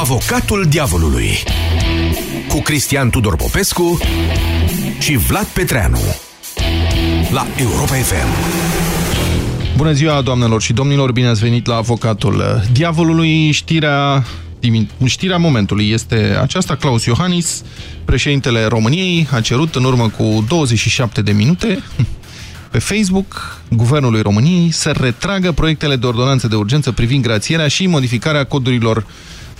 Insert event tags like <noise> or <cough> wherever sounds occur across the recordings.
Avocatul diavolului cu Cristian Tudor Popescu și Vlad Petreanu la Europa FM. Bună ziua, doamnelor și domnilor, bine ați venit la Avocatul Diavolului. Știrea, știrea momentului este aceasta. Claus Iohannis, președintele României, a cerut în urmă cu 27 de minute <laughs> pe Facebook Guvernului României să retragă proiectele de ordonanță de urgență privind grațierea și modificarea codurilor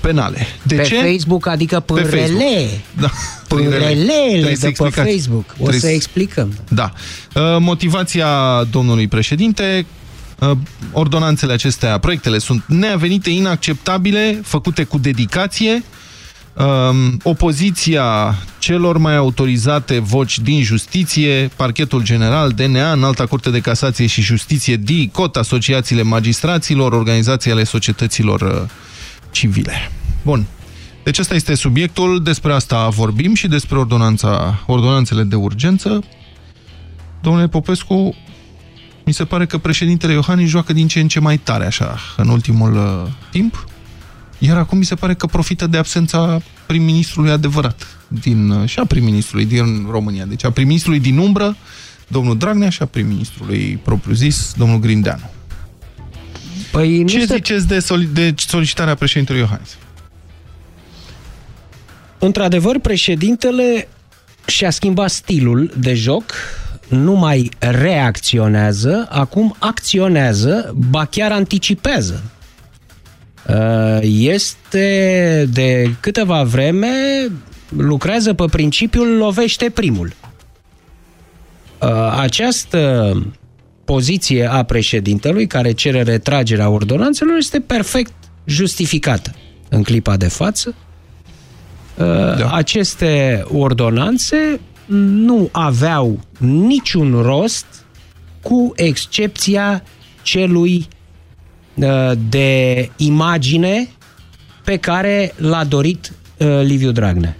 penale. De pe ce? Facebook, adică pârele. Da. <laughs> Pârelele de pe Facebook. O Trebuie... să explicăm. Da. Uh, motivația domnului președinte, uh, ordonanțele acestea, proiectele sunt neavenite, inacceptabile, făcute cu dedicație, Um, opoziția celor mai autorizate voci din justiție, Parchetul General, DNA, Înalta Curte de Casație și Justiție, DICOT, asociațiile magistraților, organizațiile societăților uh, civile. Bun. Deci ăsta este subiectul, despre asta vorbim și despre ordonanța, ordonanțele de urgență. Domnule Popescu, mi se pare că președintele Iohannis joacă din ce în ce mai tare așa în ultimul uh, timp. Iar acum mi se pare că profită de absența prim-ministrului adevărat din, uh, și a prim-ministrului din România. Deci a prim-ministrului din umbră, domnul Dragnea, și a prim-ministrului propriu-zis, domnul Grindeanu. Păi Ce ziceți de, soli de solicitarea președintelui Iohannis? Într-adevăr, președintele și-a schimbat stilul de joc, nu mai reacționează, acum acționează, ba chiar anticipează. Uh, este de câteva vreme lucrează pe principiul lovește primul. Uh, această poziție a președintelui care cere retragerea ordonanțelor este perfect justificată în clipa de față. Uh, da. Aceste ordonanțe nu aveau niciun rost cu excepția celui uh, de imagine pe care l-a dorit uh, Liviu Dragnea.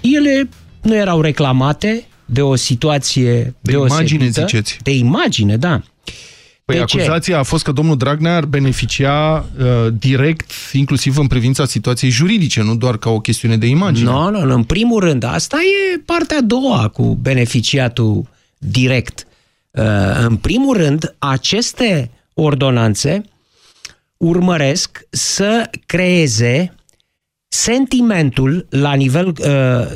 Ele nu erau reclamate, de o situație de imagine, ziceți. De imagine, da. Păi de acuzația ce? a fost că domnul Dragnea ar beneficia uh, direct, inclusiv în privința situației juridice, nu doar ca o chestiune de imagine. Nu, nu, nu, în primul rând, asta e partea a doua cu beneficiatul direct. Uh, în primul rând, aceste ordonanțe urmăresc să creeze sentimentul la nivel uh,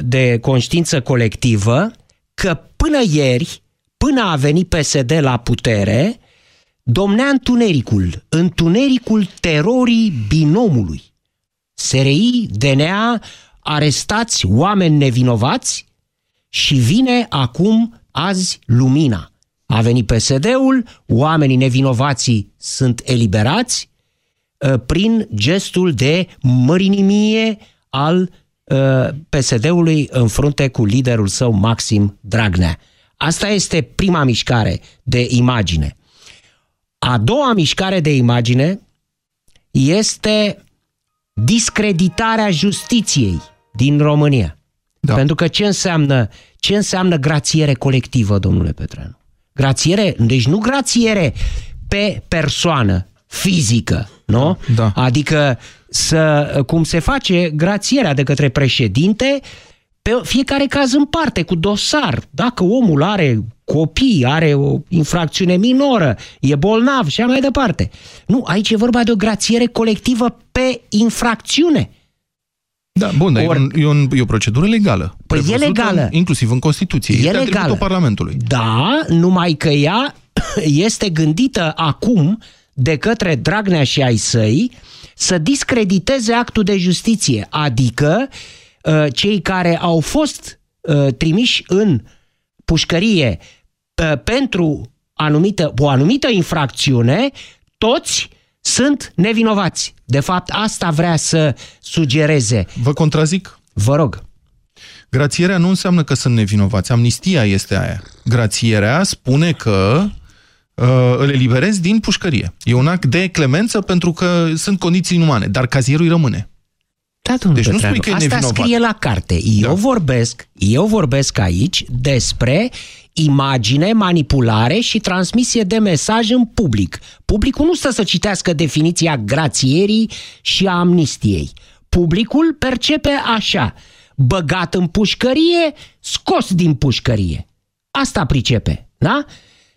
de conștiință colectivă că până ieri, până a venit PSD la putere, domnea întunericul, întunericul terorii binomului. SRI, DNA, arestați oameni nevinovați și vine acum azi lumina. A venit PSD-ul, oamenii nevinovații sunt eliberați ă, prin gestul de mărinimie al Uh, PSD-ului în frunte cu liderul său Maxim Dragnea. Asta este prima mișcare de imagine. A doua mișcare de imagine este discreditarea justiției din România. Da. Pentru că ce înseamnă, ce înseamnă grațiere colectivă, domnule Petreanu? Grațiere, deci nu grațiere pe persoană fizică, nu? Da. Adică să, cum se face grațierea de către președinte, pe fiecare caz în parte, cu dosar. Dacă omul are copii, are o infracțiune minoră, e bolnav și așa mai departe. Nu, aici e vorba de o grațiere colectivă pe infracțiune. Da, bun, Or, e, un, e, un, e o procedură legală. Păi e legală. În, inclusiv în Constituție. E este legală. Parlamentului. Da, numai că ea <coughs> este gândită acum de către Dragnea și ai săi să discrediteze actul de justiție, adică uh, cei care au fost uh, trimiși în pușcărie uh, pentru anumită, o anumită infracțiune, toți sunt nevinovați. De fapt, asta vrea să sugereze. Vă contrazic? Vă rog. Grațierea nu înseamnă că sunt nevinovați. Amnistia este aia. Grațierea spune că uh, îl eliberezi din pușcărie. E un act de clemență pentru că sunt condiții inumane, dar cazierul rămâne. Da, domnule deci Petreanu, nu spui că asta nevinovat. scrie la carte. Eu da. vorbesc, eu vorbesc aici despre imagine, manipulare și transmisie de mesaj în public. Publicul nu stă să citească definiția grațierii și a amnistiei. publicul percepe așa, băgat în pușcărie, scos din pușcărie. Asta pricepe, da?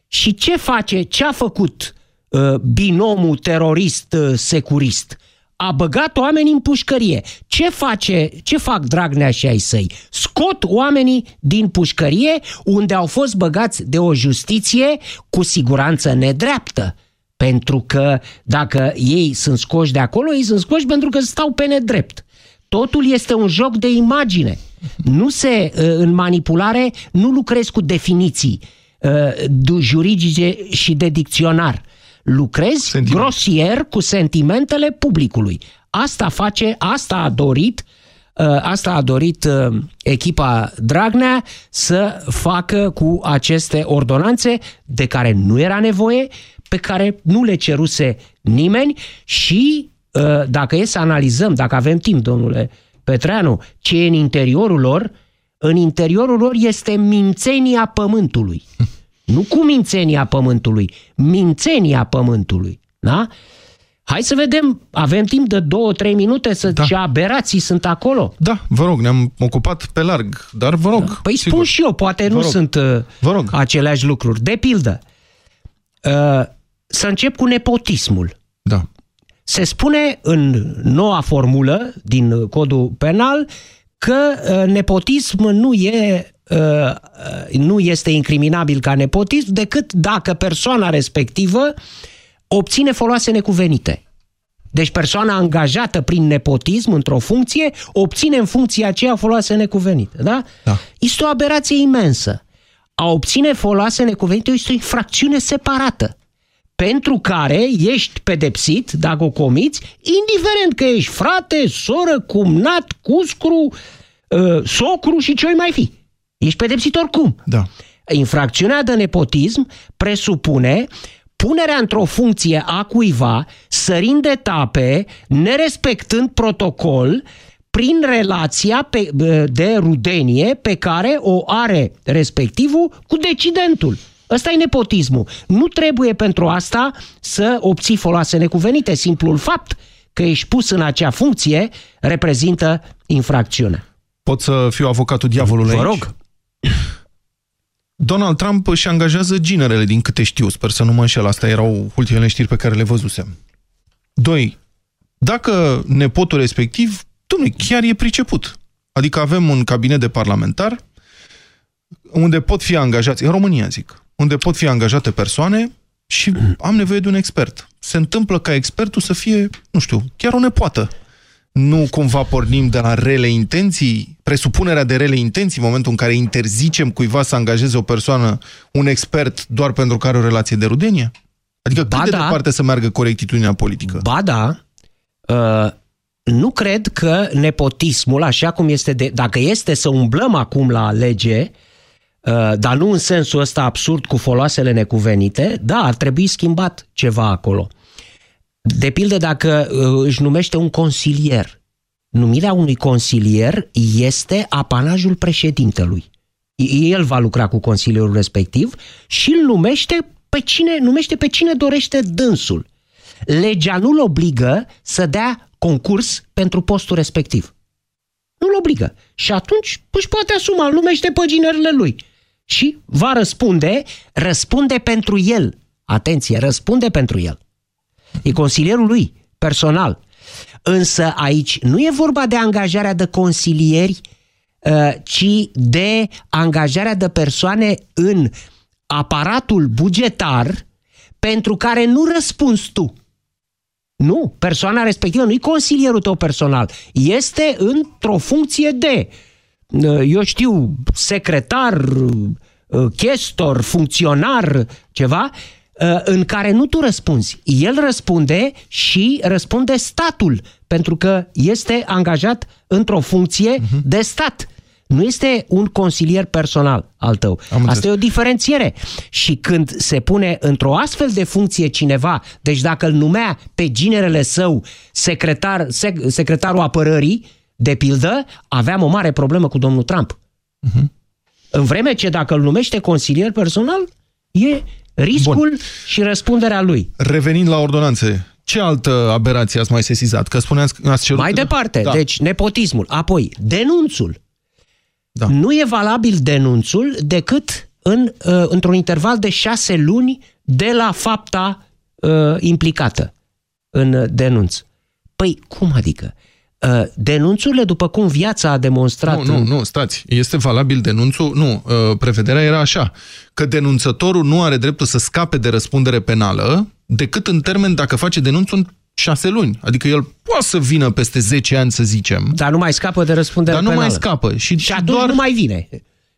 Și ce face, ce a făcut uh, binomul terorist-securist? a băgat oamenii în pușcărie. Ce face, ce fac Dragnea și ai săi? Scot oamenii din pușcărie unde au fost băgați de o justiție cu siguranță nedreaptă. Pentru că dacă ei sunt scoși de acolo, ei sunt scoși pentru că stau pe nedrept. Totul este un joc de imagine. Nu se, uh, în manipulare, nu lucrezi cu definiții uh, juridice și de dicționar lucrezi Sentiment. grosier cu sentimentele publicului. Asta face, asta a dorit uh, Asta a dorit uh, echipa Dragnea să facă cu aceste ordonanțe de care nu era nevoie, pe care nu le ceruse nimeni și uh, dacă e să analizăm, dacă avem timp, domnule Petreanu, ce e în interiorul lor, în interiorul lor este mințenia pământului. <laughs> Nu cu mințenia pământului, mințenia pământului. Da? Hai să vedem, avem timp de două, trei minute să da. ce aberații sunt acolo. Da, vă rog, ne-am ocupat pe larg, dar vă rog. Da. Păi sigur. spun și eu, poate vă nu rog. sunt uh, vă rog. aceleași lucruri. De pildă, uh, să încep cu nepotismul. Da. Se spune în noua formulă din codul penal că uh, nepotism nu e Uh, uh, nu este incriminabil ca nepotism decât dacă persoana respectivă obține foloase necuvenite. Deci persoana angajată prin nepotism într-o funcție obține în funcția aceea foloase necuvenite. Da? da? Este o aberație imensă. A obține foloase necuvenite este o infracțiune separată pentru care ești pedepsit dacă o comiți, indiferent că ești frate, soră, cumnat, cuscru, uh, socru și ce mai fi. Ești pedepsit oricum. Da. Infracțiunea de nepotism presupune punerea într-o funcție a cuiva, sărind etape, nerespectând protocol, prin relația pe, de rudenie pe care o are respectivul cu decidentul. Ăsta e nepotismul. Nu trebuie pentru asta să obții foloase necuvenite. Simplul fapt că ești pus în acea funcție reprezintă infracțiune. Pot să fiu avocatul diavolului Vă rog. Donald Trump își angajează ginerele, din câte știu. Sper să nu mă înșel. Asta erau ultimele știri pe care le văzusem. Doi, dacă nepotul respectiv, domnule, chiar e priceput. Adică avem un cabinet de parlamentar unde pot fi angajați, în România zic, unde pot fi angajate persoane și am nevoie de un expert. Se întâmplă ca expertul să fie, nu știu, chiar o nepoată nu cumva pornim de la rele intenții, presupunerea de rele intenții, în momentul în care interzicem cuiva să angajeze o persoană, un expert, doar pentru că are o relație de rudenie? Adică cât ba de da. departe să meargă corectitudinea politică? Ba da, uh, nu cred că nepotismul, așa cum este, de, dacă este să umblăm acum la lege, uh, dar nu în sensul ăsta absurd cu foloasele necuvenite, da, ar trebui schimbat ceva acolo. De pildă, dacă uh, își numește un consilier, numirea unui consilier este apanajul președintelui. El va lucra cu consilierul respectiv și îl numește pe cine, numește pe cine dorește dânsul. Legea nu-l obligă să dea concurs pentru postul respectiv. Nu-l obligă. Și atunci își poate asuma, îl numește pe ginerele lui. Și va răspunde, răspunde pentru el. Atenție, răspunde pentru el. E consilierul lui, personal. Însă aici nu e vorba de angajarea de consilieri, uh, ci de angajarea de persoane în aparatul bugetar pentru care nu răspunzi tu. Nu, persoana respectivă nu e consilierul tău personal. Este într-o funcție de, uh, eu știu, secretar, uh, chestor, funcționar, ceva, Uh, în care nu tu răspunzi. El răspunde și răspunde statul, pentru că este angajat într-o funcție uh-huh. de stat. Nu este un consilier personal al tău. Am Asta e o diferențiere. Și când se pune într-o astfel de funcție cineva, deci dacă îl numea pe ginerele său secretar, sec, secretarul apărării, de pildă, aveam o mare problemă cu domnul Trump. Uh-huh. În vreme ce dacă îl numește consilier personal, e riscul Bun. și răspunderea lui. Revenind la ordonanțe, Ce altă aberație ați mai sesizat? Că spuneați că ați cerut... Mai departe, da. deci nepotismul. Apoi, denunțul. Da. Nu e valabil denunțul decât în, uh, într-un interval de șase luni de la fapta uh, implicată în denunț. Păi, cum adică? Uh, denunțurile, după cum viața a demonstrat... Nu, nu, nu, stați. Este valabil denunțul? Nu. Uh, prevederea era așa, că denunțătorul nu are dreptul să scape de răspundere penală decât în termen dacă face denunțul în șase luni. Adică el poate să vină peste 10 ani, să zicem. Dar nu mai scapă de răspundere Dar nu penală. mai scapă. Și, și atunci doar... nu mai vine.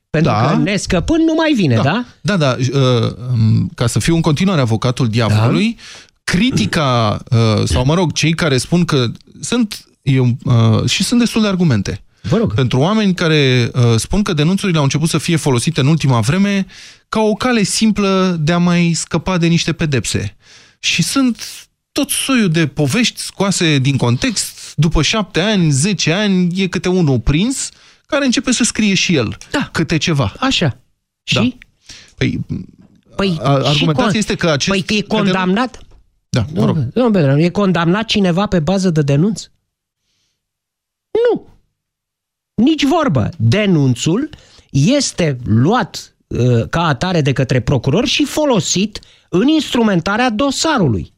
Pentru da. că nescăpând nu mai vine, da? Da, da. da uh, um, ca să fiu în continuare avocatul diavolului, da? critica, uh, sau mă rog, cei care spun că sunt, eu, uh, și sunt destul de argumente. Vă rog. Pentru oameni care uh, spun că denunțurile au început să fie folosite în ultima vreme ca o cale simplă de a mai scăpa de niște pedepse. Și sunt tot soiul de povești scoase din context, după șapte ani, zece ani, e câte unul prins, care începe să scrie și el da. câte ceva. Așa. Și? Da. Păi, păi argumentația este că acest... Păi e condamnat? Da, mă rog. Nu, e condamnat cineva pe bază de denunț? Nu. Nici vorbă. Denunțul este luat uh, ca atare de către procuror și folosit în instrumentarea dosarului.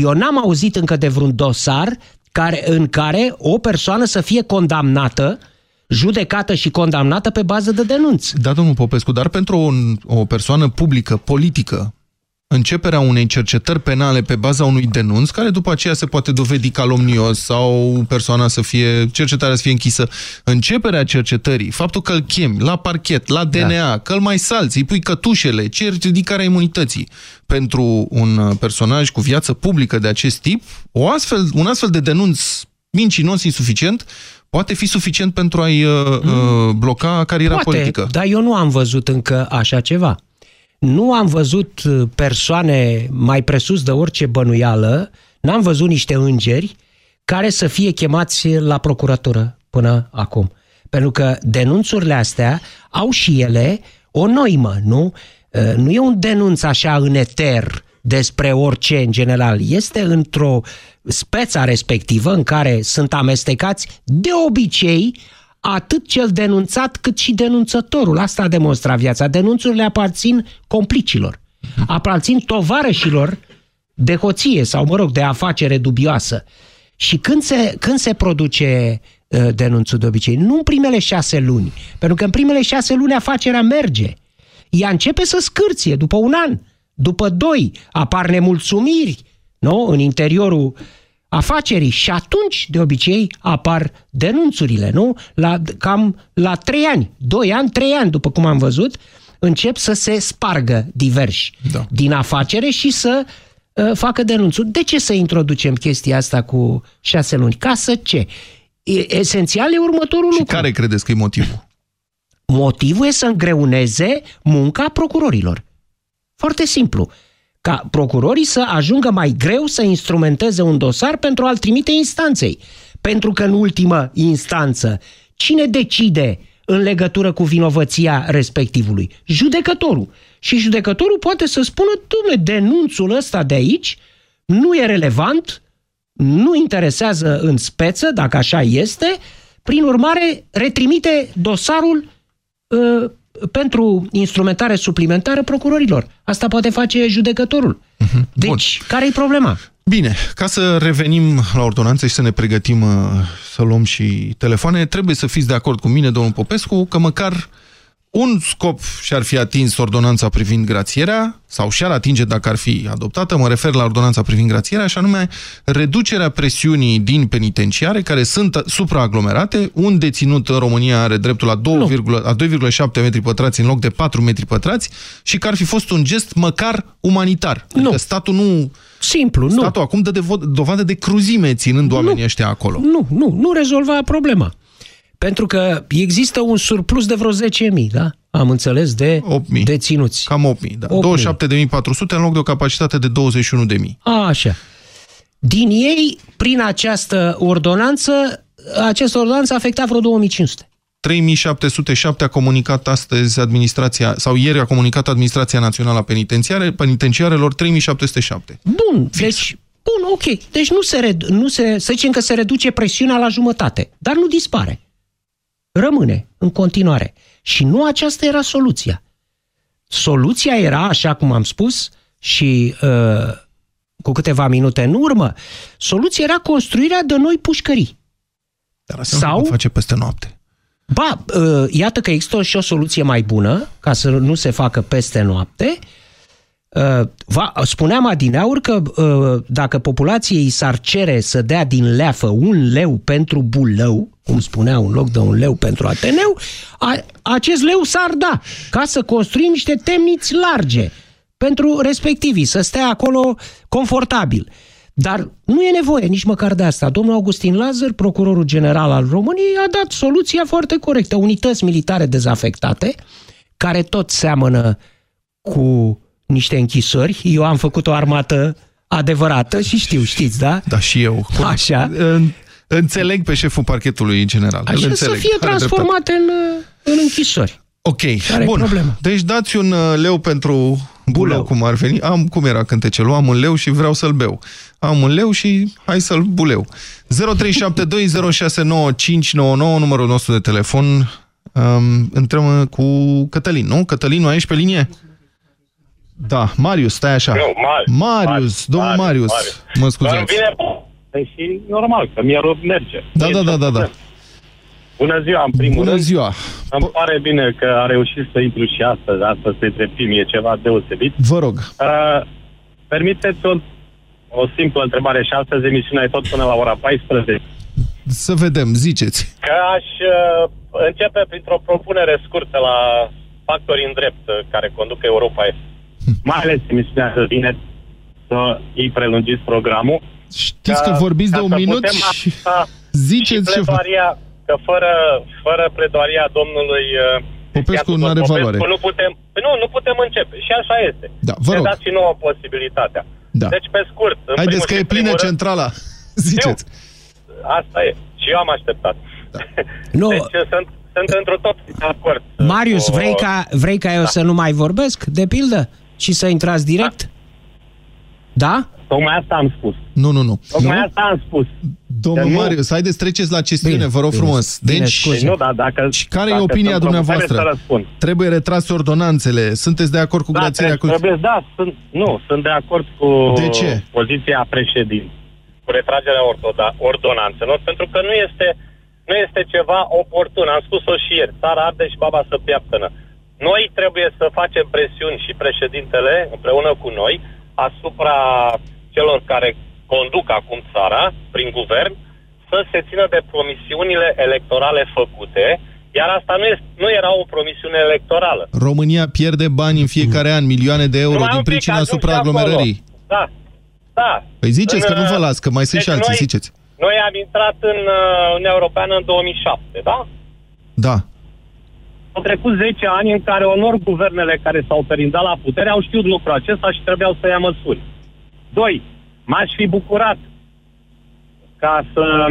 Eu n-am auzit încă de vreun dosar care, în care o persoană să fie condamnată judecată și condamnată pe bază de denunț. Da, domnul Popescu, dar pentru o, o persoană publică, politică, începerea unei cercetări penale pe baza unui denunț, care după aceea se poate dovedi calomnios sau persoana să fie, cercetarea să fie închisă, începerea cercetării, faptul că îl chemi la parchet, la DNA, da. că îl mai salți, îi pui cătușele, ceri ridicarea imunității. Pentru un personaj cu viață publică de acest tip, o astfel, un astfel de denunț mincinos insuficient poate fi suficient pentru a-i uh, mm. bloca cariera poate, politică. dar eu nu am văzut încă așa ceva. Nu am văzut uh, persoane mai presus de orice bănuială, n-am văzut niște îngeri care să fie chemați la procuratură până acum. Pentru că denunțurile astea au și ele o noimă, nu? Uh, nu e un denunț așa în eter despre orice în general. Este într-o speța respectivă în care sunt amestecați de obicei atât cel denunțat cât și denunțătorul. Asta a demonstrat viața. Denunțurile aparțin complicilor, aparțin tovarășilor de hoție sau, mă rog, de afacere dubioasă. Și când se, când se produce uh, denunțul de obicei? Nu în primele șase luni, pentru că în primele șase luni afacerea merge. Ea începe să scârție după un an, după doi, apar nemulțumiri, nu? În interiorul afacerii și atunci, de obicei, apar denunțurile, nu? La, cam la trei ani, doi ani, trei ani, după cum am văzut, încep să se spargă diversi da. din afacere și să uh, facă denunțuri. De ce să introducem chestia asta cu șase luni? Ca să ce? E, esențial e următorul și lucru. care credeți că e motivul? Motivul e să îngreuneze munca procurorilor. Foarte simplu ca procurorii să ajungă mai greu să instrumenteze un dosar pentru a-l trimite instanței. Pentru că în ultimă instanță, cine decide în legătură cu vinovăția respectivului? Judecătorul. Și judecătorul poate să spună, dumne, denunțul ăsta de aici nu e relevant, nu interesează în speță, dacă așa este, prin urmare retrimite dosarul uh, pentru instrumentare suplimentară procurorilor. Asta poate face judecătorul. Uh-huh. Deci, care e problema? Bine, ca să revenim la ordonanță și să ne pregătim uh, să luăm și telefoane, trebuie să fiți de acord cu mine, domnul Popescu, că măcar un scop și-ar fi atins ordonanța privind grațierea, sau și-ar atinge dacă ar fi adoptată, mă refer la ordonanța privind grațierea, și anume reducerea presiunii din penitenciare, care sunt supraaglomerate. Un deținut în România are dreptul la 2,7 metri pătrați în loc de 4 metri pătrați și că ar fi fost un gest măcar umanitar. Nu. Adică statul nu... Simplu, statul nu. Statul acum dă de dovadă de cruzime ținând oamenii nu. ăștia acolo. Nu, nu, nu rezolva problema. Pentru că există un surplus de vreo 10.000, da? Am înțeles, de 8.000. deținuți. Cam 8.000, da. 27.400 în loc de o capacitate de 21.000. A, așa. Din ei, prin această ordonanță, această ordonanță a afectat vreo 2500. 3707 a comunicat astăzi administrația, sau ieri a comunicat Administrația Națională a Penitenciare, Penitenciarelor 3707. Bun, Fix. deci Bun, ok. Deci nu se, redu- nu se, să zicem că se reduce presiunea la jumătate, dar nu dispare. Rămâne în continuare. Și nu aceasta era soluția. Soluția era, așa cum am spus, și uh, cu câteva minute în urmă, soluția era construirea de noi pușcării. Dar asta Sau... nu face peste noapte. Ba, uh, iată că există și o soluție mai bună, ca să nu se facă peste noapte. Uh, va, spuneam adineaur că uh, dacă populației s-ar cere să dea din leafă un leu pentru bulău, cum spunea un loc de un leu pentru Ateneu, a, acest leu s-ar da ca să construim niște temniți large pentru respectivii, să stea acolo confortabil. Dar nu e nevoie nici măcar de asta. Domnul Augustin Lazar, procurorul general al României, a dat soluția foarte corectă. Unități militare dezafectate, care tot seamănă cu niște închisori. Eu am făcut o armată adevărată și știu, știți, da? Da, și eu. Așa. Înțeleg pe șeful parchetului general. Așa înțeleg. să fie transformate în, în închisori. Ok, Care bun. Deci dați un uh, leu pentru bulău, cum ar veni. Am, cum era cântecelul? Am un leu și vreau să-l beau. Am un leu și hai să-l buleu. 0372069599, numărul nostru de telefon. Um, intrăm cu Cătălin, nu? Cătălin, nu ești pe linie? Da, Marius, stai așa. Eu, Marius. Marius, domnul Marius. Marius. Mă scuzați. Dar vine și normal, că mie merge. Da, da, da, da, da. Bună ziua, în primul Bună rând. ziua. Îmi pare bine că a reușit să intru și astăzi, astăzi să trepim, e ceva deosebit. Vă rog. Uh, permiteți o, o simplă întrebare și astăzi emisiunea e tot până la ora 14. Să vedem, ziceți. Că aș uh, începe printr-o propunere scurtă la factorii în drept uh, care conduc Europa Est. Mai ales emisiunea de vineri să îi prelungiți programul. Știți că, că vorbiți de un minut și ziceți și ceva că fără, fără pledoaria domnului uh, Popescu nu are valoare. Nu putem, nu, nu putem începe. Și așa este. Da, vă rog. Ne dați și nouă posibilitatea. Da. Deci, pe scurt... Haideți că e plină centrala. <laughs> Ziceți. Asta e. Și eu am așteptat. Da. <laughs> nu. Deci sunt, sunt într-o tot de acord. Marius, o... vrei ca, vrei ca eu da. să nu mai vorbesc, de pildă? Și să intrați direct? Da? da? Tocmai asta am spus. Nu, nu, nu. Tocmai nu? asta am spus. Domnul nu... Marius, haideți treceți la chestiune, bine, vă rog bine, frumos. Deci, bine, nu, da, dacă, și care e opinia dumneavoastră? Trebuie retrase ordonanțele. Sunteți de acord cu da, grațierea? Trebuie, cu... trebuie, da, sunt, nu, sunt de acord cu de ce? poziția președintelui, cu retragerea ordonanțelor, pentru că nu este, nu este ceva oportun. Am spus-o și ieri. Țara arde și baba să piaptănă. Noi trebuie să facem presiuni și președintele, împreună cu noi, asupra celor care conduc acum țara, prin guvern, să se țină de promisiunile electorale făcute, iar asta nu, este, nu era o promisiune electorală. România pierde bani în fiecare an, milioane de euro, din pricina supraaglomerării. Da, da. Păi ziceți în, că nu vă las, că mai sunt deci și alții, noi, ziceți. Noi am intrat în uh, Uniunea Europeană în 2007, da? Da. Au trecut 10 ani în care onor guvernele care s-au perindat la putere au știut lucrul acesta și trebuiau să ia măsuri. Doi, m-aș fi bucurat ca să...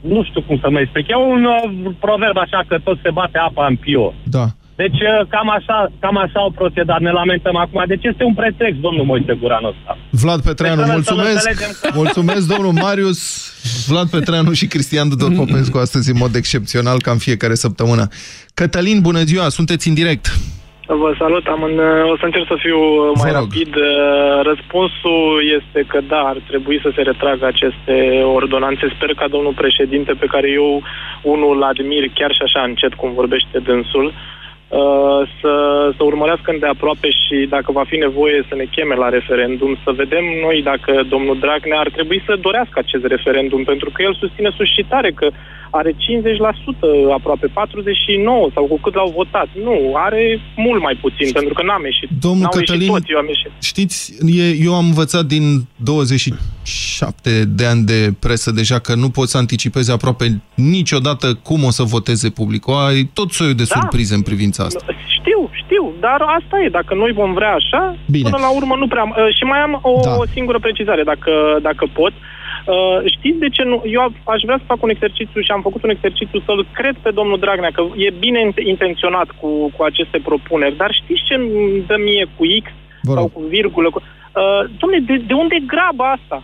Nu știu cum să mă explic. E un uh, proverb așa că tot se bate apa în pio. Da. Deci uh, cam așa, cam așa au procedat. Ne lamentăm acum. Deci este un pretext, domnul Moise Guranul ăsta. Vlad Petreanu, deci, mulțumesc. Că... Mulțumesc, domnul Marius. Vlad Petreanu și Cristian Tudor Popescu astăzi în mod excepțional, ca în fiecare săptămână. Cătălin, bună ziua, sunteți în direct. Vă salut, am în, o să încerc să fiu mai rapid. Răspunsul este că da, ar trebui să se retragă aceste ordonanțe. Sper ca domnul președinte, pe care eu unul admir chiar și așa încet cum vorbește dânsul, uh, să, să urmărească îndeaproape și dacă va fi nevoie să ne cheme la referendum, să vedem noi dacă domnul Dragnea ar trebui să dorească acest referendum, pentru că el susține suscitare că are 50% aproape, 49% sau cu cât l-au votat. Nu, are mult mai puțin, pentru că n-am ieșit. Domnul Cătălin, ieșit toți, eu am ieșit. știți, eu am învățat din 27 de ani de presă deja că nu poți să anticipezi aproape niciodată cum o să voteze publicul. Ai tot soiul de da. surprize în privința asta. Știu, știu, dar asta e. Dacă noi vom vrea așa, Bine. până la urmă nu prea... Și mai am o da. singură precizare, dacă, dacă pot. Uh, Uh, știți de ce nu? Eu aș vrea să fac un exercițiu și am făcut un exercițiu să-l cred pe domnul Dragnea, că e bine intenționat cu, cu aceste propuneri, dar știți ce îmi dă mie cu X sau cu virgulă? Cu... Uh, domnule, de, de unde graba asta?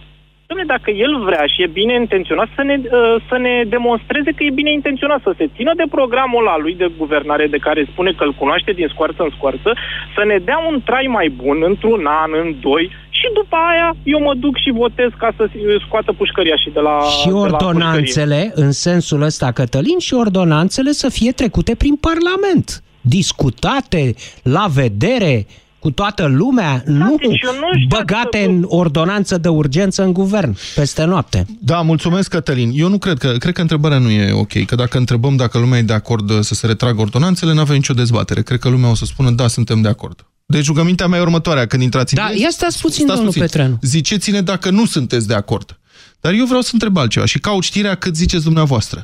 domnule, dacă el vrea și e bine intenționat, să ne, uh, să ne demonstreze că e bine intenționat, să se țină de programul ăla lui de guvernare de care spune că îl cunoaște din scoarță în scoarță, să ne dea un trai mai bun într-un an, în doi, și după aia eu mă duc și votez ca să scoată pușcăria și de la Și ordonanțele, de la în sensul ăsta, Cătălin, și ordonanțele să fie trecute prin Parlament, discutate, la vedere, cu toată lumea, da, nu deci nu băgate că... în ordonanță de urgență în guvern peste noapte. Da, mulțumesc, Cătălin. Eu nu cred că, cred că întrebarea nu e ok, că dacă întrebăm dacă lumea e de acord să se retragă ordonanțele, nu avem nicio dezbatere. Cred că lumea o să spună, da, suntem de acord. Deci rugămintea mea e următoarea, când intrați da, în... Da, ia stați puțin, stați domnul puțin. Petreanu. Ziceți-ne dacă nu sunteți de acord. Dar eu vreau să întreb altceva și caut știrea cât ziceți dumneavoastră.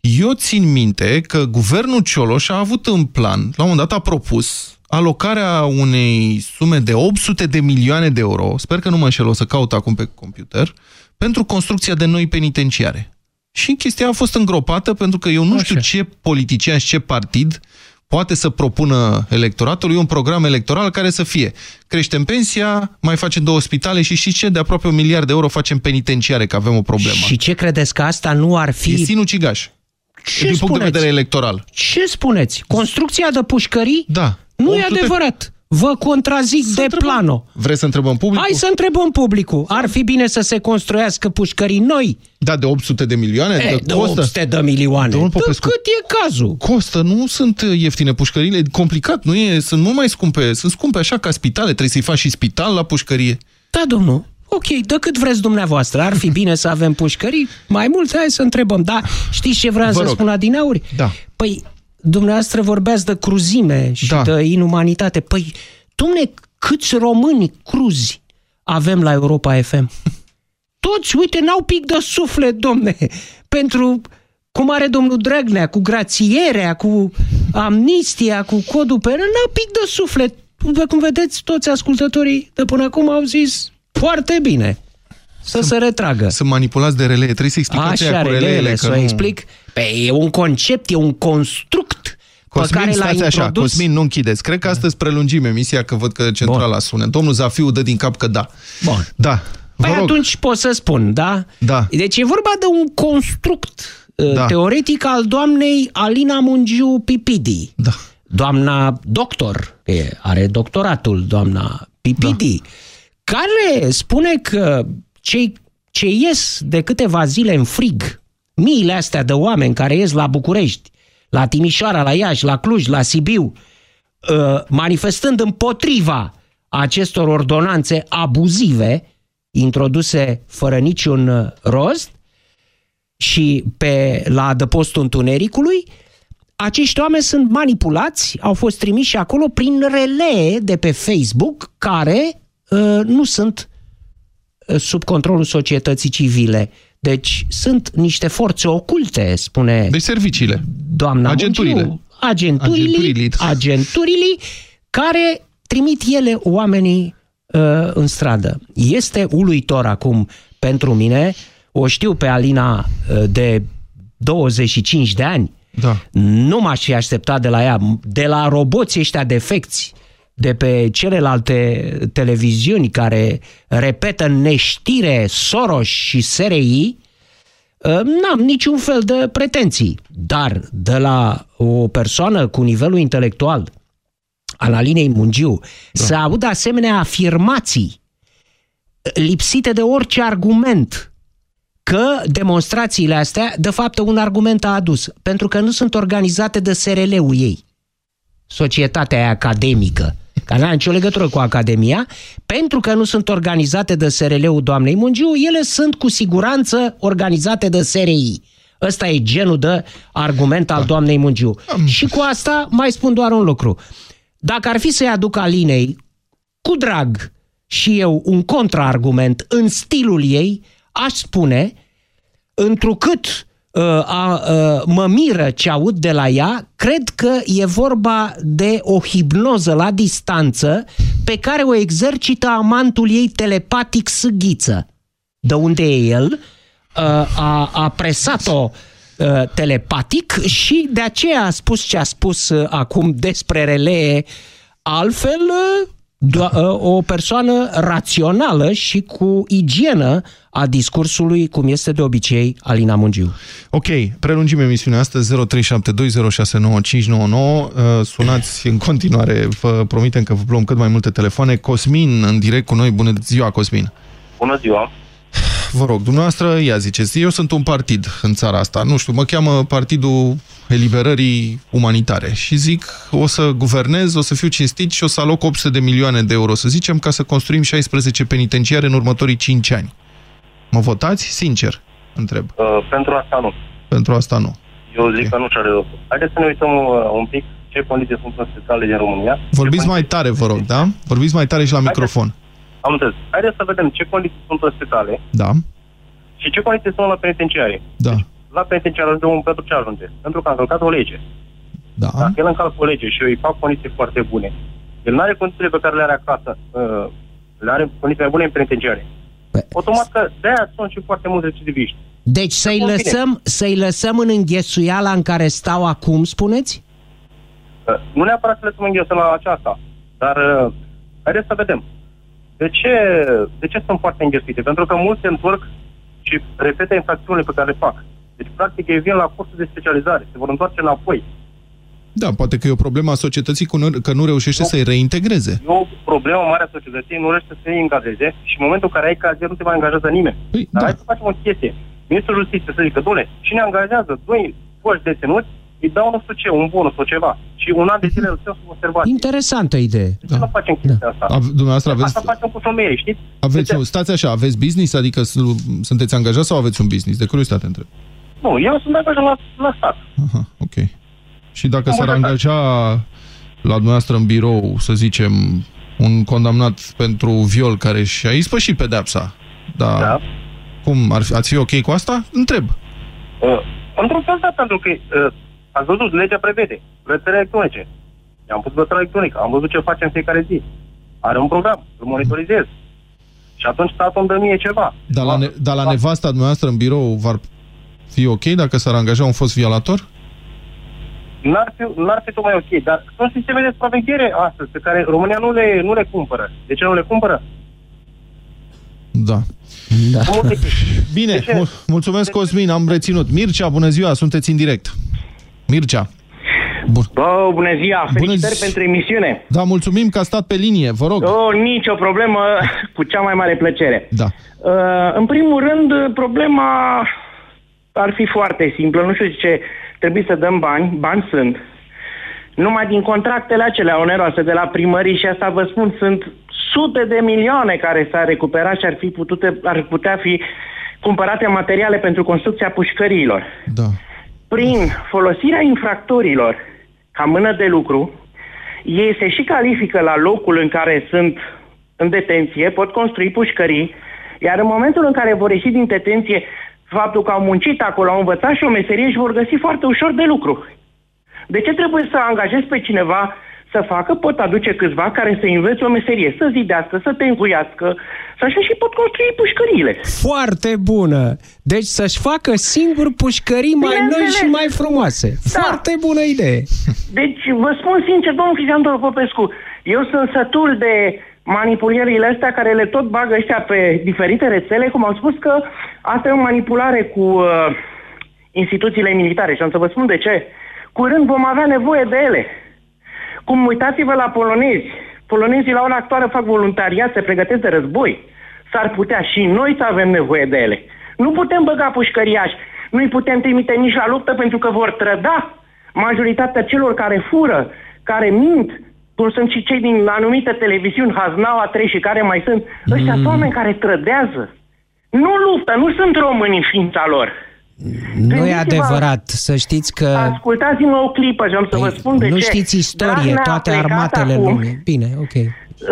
Eu țin minte că guvernul Cioloș a avut în plan, la un moment dat a propus alocarea unei sume de 800 de milioane de euro, sper că nu mă înșel, o să caut acum pe computer, pentru construcția de noi penitenciare. Și chestia a fost îngropată pentru că eu nu Așa. știu ce politician și ce partid poate să propună electoratului un program electoral care să fie creștem pensia, mai facem două spitale și și ce? De aproape un miliard de euro facem penitenciare, că avem o problemă. Și ce credeți că asta nu ar fi... E sinucigaș. Ce din spuneți? punct de vedere electoral. Ce spuneți? Construcția de pușcării? Da. Nu e adevărat. Vă contrazic să de întrebăm. plano. Vreți să întrebăm publicul? Hai să întrebăm publicul. Ar fi bine să se construiască pușcării noi? Da, de 800 de milioane? E, de, de 800 de milioane. De cât e cazul? Costă, nu sunt ieftine pușcările. E complicat, nu e? Sunt mult mai scumpe. Sunt scumpe așa ca spitale. Trebuie să-i faci și spital la pușcărie. Da, domnul. Ok, de cât vreți dumneavoastră. Ar fi bine să avem pușcării? Mai mult, hai să întrebăm. Da, știți ce vreau Vă să rog. spun Adinauri? Da. Păi, dumneavoastră vorbeați de cruzime și da. de inumanitate. Păi, dumne, câți români cruzi avem la Europa FM? <laughs> Toți, uite, n-au pic de suflet, domne, pentru cum are domnul Dragnea, cu grațierea, cu amnistia, cu codul penal, n-au pic de suflet. După cum vedeți, toți ascultătorii de până acum au zis foarte bine să sunt, se retragă. Sunt manipulați de relee. Trebuie să explicați Așa, cu releele. Să nu... explic. Pe, e un concept, e un construct Cosmin, pe care l-a introdus... așa, Cosmin, nu închideți. Cred că astăzi prelungim emisia, că văd că centrala Bun. sună. Domnul Zafiu dă din cap că da. Bun. Da. Păi rog. atunci pot să spun, da? Da. Deci e vorba de un construct uh, da. teoretic al doamnei Alina Mungiu Pipidi. Da. Doamna doctor, că are doctoratul, doamna Pipidi, da. care spune că cei ce ies de câteva zile în frig, miile astea de oameni care ies la București, la Timișoara, la Iași, la Cluj, la Sibiu, uh, manifestând împotriva acestor ordonanțe abuzive introduse fără niciun uh, rost și pe, la adăpostul întunericului, acești oameni sunt manipulați, au fost trimiși acolo prin relee de pe Facebook care uh, nu sunt sub controlul societății civile. Deci sunt niște forțe oculte, spune Deci serviciile. Doamna agenturile. Munciu, agenturile, agenturile, agenturile care trimit ele oamenii uh, în stradă. Este uluitor acum pentru mine, o știu pe Alina uh, de 25 de ani, da. nu m-aș fi așteptat de la ea, de la roboții ăștia defecți, de pe celelalte televiziuni care repetă în neștire Soros și SRI, ă, n-am niciun fel de pretenții. Dar de la o persoană cu nivelul intelectual al Alinei Mungiu da. să aud asemenea afirmații lipsite de orice argument că demonstrațiile astea, de fapt, un argument a adus, pentru că nu sunt organizate de SRL-ul ei, societatea academică care n-are nicio legătură cu Academia, pentru că nu sunt organizate de SRL-ul doamnei Mungiu, ele sunt cu siguranță organizate de SRI. Ăsta e genul de argument al da. doamnei Mungiu. Am... Și cu asta mai spun doar un lucru. Dacă ar fi să-i aduc Alinei cu drag și eu un contraargument în stilul ei, aș spune, întrucât Uh, a, uh, mă miră ce aud de la ea, cred că e vorba de o hipnoză la distanță pe care o exercită amantul ei telepatic sâghiță. De unde e el, uh, a, a presat-o telepatic și de aceea a spus ce a spus acum despre relee. Altfel, Do- ă, o persoană rațională și cu igienă a discursului, cum este de obicei Alina Mungiu. Ok, prelungim emisiunea astăzi 0372069599. Uh, sunați în continuare, vă promitem că vă luăm cât mai multe telefoane. Cosmin în direct cu noi. Bună ziua, Cosmin! Bună ziua! Vă rog, dumneavoastră, ia ziceți, eu sunt un partid în țara asta, nu știu, mă cheamă Partidul Eliberării Umanitare și zic, o să guvernez, o să fiu cinstit și o să aloc 800 de milioane de euro, să zicem, ca să construim 16 penitenciare în următorii 5 ani. Mă votați? Sincer, întreb. Uh, pentru asta nu. Pentru asta nu. Eu zic okay. că nu și are rost. Haideți să ne uităm uh, un pic ce condiții sunt speciale din România. Vorbiți mai tare, vă rog, da? Vorbiți mai tare și la Haideți. microfon. Am înțeles. Haideți să vedem ce condiții sunt spitale. Da. Și ce condiții sunt la penitenciare. Da. Deci, la penitenciare ajunge un pentru ce ajunge? Pentru că a încălcat o lege. Da. Dacă el încalcă o lege și eu îi fac condiții foarte bune, el nu are condițiile pe care le are acasă, uh, le are condiții mai bune în penitenciare. Păi... Automat că de-aia sunt și foarte mulți recidiviști. Deci să-i lăsăm, să lăsăm în înghesuiala în care stau acum, spuneți? Uh, nu neapărat să lăsăm înghesuiala aceasta, dar uh, haideți să vedem. De ce, de ce sunt foarte înghesuite? Pentru că mulți se întorc și repetă infracțiunile pe care le fac. Deci, practic, ei vin la cursul de specializare, se vor întoarce înapoi. Da, poate că e o problemă a societății că nu reușește să-i reintegreze. E o problemă mare a societății, nu reușește să se angajeze și în momentul în care ai cazier nu te mai angajează nimeni. Păi, Dar da. hai să facem o chestie. Ministrul Justiției să zică, dole, cine angajează doi foști deținuți, îi dau nu știu ce, un bonus sau ceva. Și un an de zile îl sub observație. Interesantă idee. De ce da. nu facem chestia da. asta? A, dumneavoastră aveți... Asta facem cu femeie, știți? Aveți, deci... Stați așa, aveți business? Adică sunteți angajați sau aveți un business? De curiozitate întreb. Nu, eu sunt angajat la, la stat. Aha, ok. Și dacă s-ar angaja la dumneavoastră în birou, să zicem, un condamnat pentru viol care și-a ispășit pedepsa, da, da. cum, ar fi, ați fi ok cu asta? Întreb. Uh, într-un fel, da, pentru că uh, ați văzut, legea prevede plățile electronice. I-am pus plățile electronică, am văzut ce face în fiecare zi. Are un program, îl monitorizez. Și atunci statul îmi dă mie ceva. Dar la, ne, dar la nevasta dumneavoastră în birou v-ar fi ok dacă s-ar angaja un fost violator? N-ar fi, n-ar fi tocmai ok, dar sunt sisteme de supraveghere astăzi pe care România nu le, nu le cumpără. De ce nu le cumpără? Da. da. <laughs> Bine, mul mulțumesc Cosmin, am reținut. Mircea, bună ziua, sunteți în direct. Mircea. Bun. Bă, bună ziua, felicitări bună pentru emisiune. Da, mulțumim că a stat pe linie, vă rog. Oh, nicio problemă, <laughs> cu cea mai mare plăcere. Da. Uh, în primul rând, problema ar fi foarte simplă, nu știu ce, trebuie să dăm bani, bani sunt. Numai din contractele acelea oneroase de la primării și asta vă spun, sunt sute de milioane care s-ar recupera și ar, fi putute, ar putea fi cumpărate materiale pentru construcția pușcăriilor. Da. Prin folosirea infractorilor ca mână de lucru, ei se și califică la locul în care sunt în detenție, pot construi pușcării, iar în momentul în care vor ieși din detenție, faptul că au muncit acolo, au învățat și o meserie și vor găsi foarte ușor de lucru. De ce trebuie să angajezi pe cineva să facă? Pot aduce câțiva care să învețe o meserie, să zidească, să te încuiască, să așa și pot construi pușcăriile. Foarte bună! Deci să-și facă singur pușcării mai noi și mai frumoase. Da. Foarte bună idee! Deci vă spun sincer, domnul Cristian Popescu, eu sunt sătul de manipulările astea care le tot bagă ăștia pe diferite rețele, cum am spus că asta e o manipulare cu uh, instituțiile militare și am să vă spun de ce. Curând vom avea nevoie de ele. Cum uitați-vă la polonezi. Polonezii la ora actuală fac voluntariat, se pregătesc de război. S-ar putea și noi să avem nevoie de ele. Nu putem băga pușcăriași, nu-i putem trimite nici la luptă pentru că vor trăda majoritatea celor care fură, care mint, cum sunt și cei din anumite televiziuni, Haznaua 3 și care mai sunt, ăștia mm. sunt oameni care trădează. Nu luptă, nu sunt români în ființa lor. Nu e adevărat, să știți că... Ascultați-mă o clipă și am să păi, vă spun de nu ce. Nu știți istorie, Dragnea toate armatele acum, lumii. Bine, ok.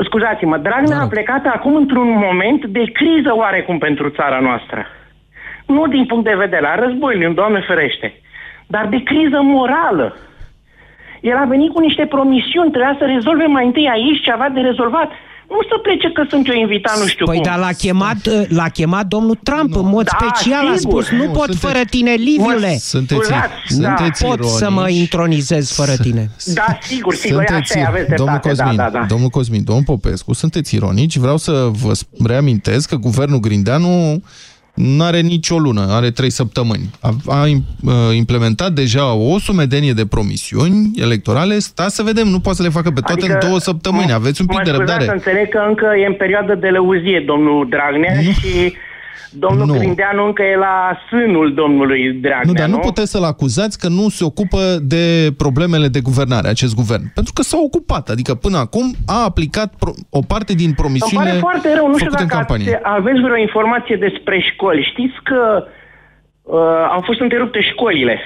Scuzați-mă, Dragnea a plecat acum într-un moment de criză oarecum pentru țara noastră. Nu din punct de vedere a războiului, Doamne ferește, dar de criză morală. El a venit cu niște promisiuni, trebuia să rezolve mai întâi aici ce avea de rezolvat. Nu să plece că sunt eu invitat, nu știu păi, cum. dar l-a chemat, uh, l-a chemat domnul Trump în mod Da, special, a sigur. spus, nu, Nu, pot sunteți- fără tine, Liviule. Sunteți, Scuzați, sunteți Pot să mă ironici. intronizez fără tine. Da, sigur, sigur, Sunteți, așa e, aveți domnul dreptate, Cosmin, da, da, da. domnul Cosmin, domnul Popescu, sunteți ironici. Vreau să vă sp- reamintesc că guvernul Grindeanu nu are nicio lună, are trei săptămâni. A, a im- uh, implementat deja o sumedenie de promisiuni electorale. Sta să vedem, nu poate să le facă pe toate în două săptămâni. Aveți un pic mă de scuzați răbdare. să înțeleg că încă e în perioadă de lăuzie domnul Dragnea și domnul Nu. Grindeanu încă e la sânul domnului Dragnea, Nu, dar nu puteți să-l acuzați că nu se ocupă de problemele de guvernare, acest guvern. Pentru că s-a ocupat. Adică până acum a aplicat pro- o parte din Îmi promisiunile pare foarte rău, nu știu făcute în dacă campanie. ați, aveți vreo informație despre școli. Știți că uh, au fost întrerupte școlile.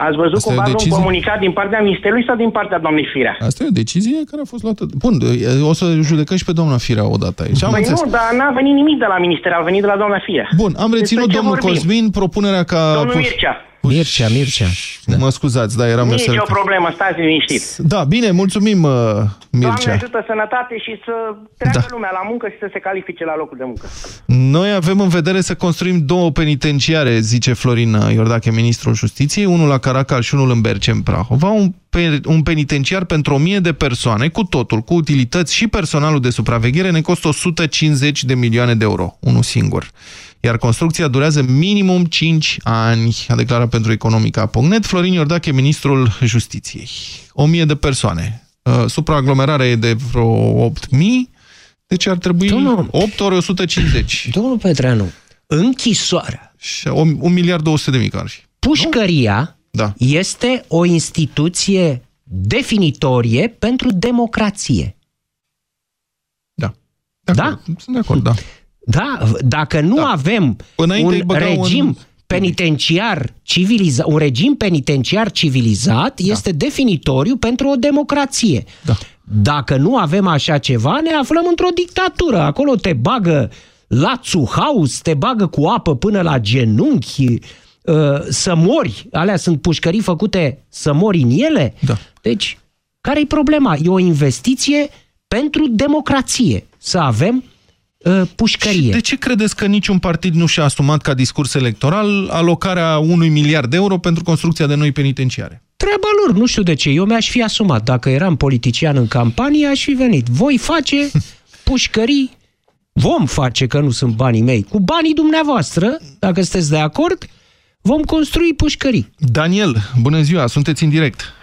Da. Ați văzut Asta e o cumva un decizie? comunicat din partea Ministerului sau din partea doamnei Firea? Asta e o decizie care a fost luată. Bun, o să judecăm și pe doamna Firea odată aici. Am Păi înțeles. nu, dar n-a venit nimic de la minister, a venit de la doamna Firea. Bun, am reținut Despre ce domnul vorbim? Cosmin propunerea ca... Domnul Mircea. Mircea, Mircea. Mă scuzați, da, eram Nici o mesel. problemă, stați liniștit. Da, bine, mulțumim, uh, Doamne Mircea. ajută sănătate și să treacă Da. lumea la muncă și să se califice la locul de muncă. Noi avem în vedere să construim două penitenciare, zice Florin Iordache, ministrul justiției, unul la Caracal și unul în Bercem, Prahova, un, pe, un penitenciar pentru o mie de persoane, cu totul, cu utilități și personalul de supraveghere, ne costă 150 de milioane de euro, unul singur. Iar construcția durează minimum 5 ani, a declarat pentru economica.net Florin Iordache, ministrul justiției. O mie de persoane. Uh, Supraaglomerarea e de vreo 8.000, deci ar trebui Domnul- 8 ori 150. Domnul Petreanu, închisoarea, Și un, un miliard 200 de mii ar fi. pușcăria Da. este o instituție definitorie pentru democrație. Da. De Da? acord. Sunt de acord, da. Da, dacă nu Da. avem Înainte îi un băgau regim în- penitenciar civilizat, un regim penitenciar civilizat este definitoriu pentru o democrație. Da. Dacă nu avem așa ceva, ne aflăm într-o dictatură. Acolo te bagă la Haus, te bagă cu apă până la genunchi, uh, să mori. Alea sunt pușcării făcute să mori în ele. Da. Deci, care-i problema? E o investiție pentru democrație. Să avem uh, pușcărie. Și de ce credeți că niciun partid nu și-a asumat ca discurs electoral alocarea unui miliard de euro pentru construcția de noi penitenciare? Treaba lor, nu știu de ce. Eu mi-aș fi asumat. Dacă eram politician în campanie, aș fi venit. Voi face <laughs> pușcării, vom face, că nu sunt banii mei, cu banii dumneavoastră, dacă sunteți de acord, vom construi pușcării. Daniel, bună ziua, sunteți în direct.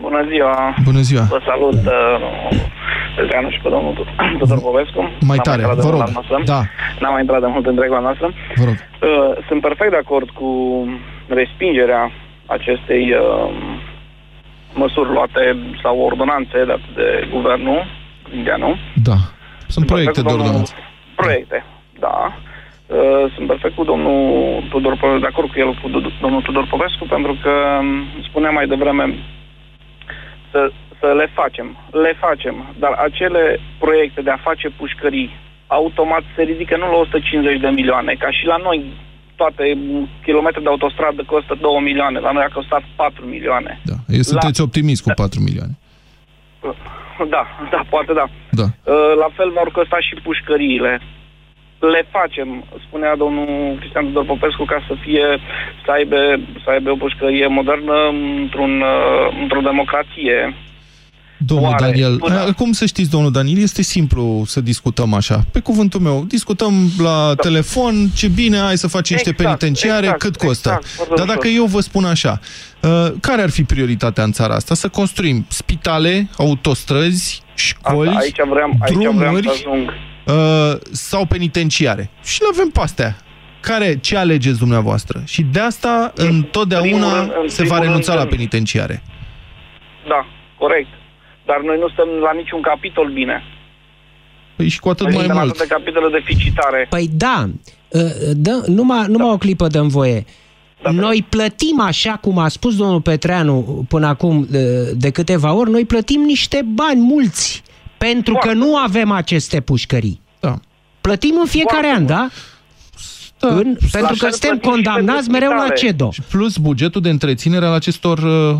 Bună ziua! Bună ziua. Vă salut, uh, Petreanu și pe domnul Tut- <clears throat> Tudor Popescu. Mai N-am tare, intrat de vă mult rog. la noastră. Da, N-am mai intrat de mult în regula noastră. vă rog. Uh, Sunt perfect de acord cu respingerea acestei uh, măsuri luate sau ordonanțe date de guvernul indianu. Da. Sunt proiecte perfect de cu domnul- ordonanță. Proiecte, da. Uh, Sunt perfect cu domnul Tudor, Po- de acord cu el, cu du- domnul Tudor Popescu, pentru că um, spunea mai devreme să, să le facem. Le facem, dar acele proiecte de a face pușcării automat se ridică nu la 150 de milioane, ca și la noi toate kilometre de autostradă costă 2 milioane, la noi a costat 4 milioane. Da. E, sunteți optimist cu 4 milioane. Da, da, poate da. Da. Uh, La fel vor costa și pușcăriile. Le facem, spunea domnul Cristian Tudor Popescu, ca să fie, să aibă, să aibă o pușcărie modernă într-un, uh, într-o democrație. Domnul Oare, Daniel, până- a, cum să știți, domnul Daniel, este simplu să discutăm așa. Pe cuvântul meu, discutăm la telefon, ce bine, hai să facem niște Exact, penitenciare, exact, cât costă. exact, foarte Dar ușor. dacă eu vă spun așa, uh, care ar fi prioritatea în țara asta? Să construim spitale, autostrăzi, școli, Asta, aici vreau, aici vreau drumuri să ajung. uh, sau penitenciare. Și le avem pe astea. Care, ce alegeți dumneavoastră? Și de asta întotdeauna primul rând- în se va primul renunța rând, la penitenciare. Da, corect. Dar noi nu stăm la niciun capitol bine. Păi și cu atât Noi mai suntem la mult. toate capitole deficitare. Păi da, uh, dă, numai, numai o clipă dăm voie. Noi plătim, așa cum a spus domnul Petreanu până acum uh, de câteva ori, noi plătim niște bani mulți pentru că nu avem aceste pușcării. Da. Plătim în fiecare an, da? Da. În, pentru că fel suntem plătim și condamnați pentru mereu la spitale. CEDO. Și plus bugetul de întreținere al acestor uh, uh,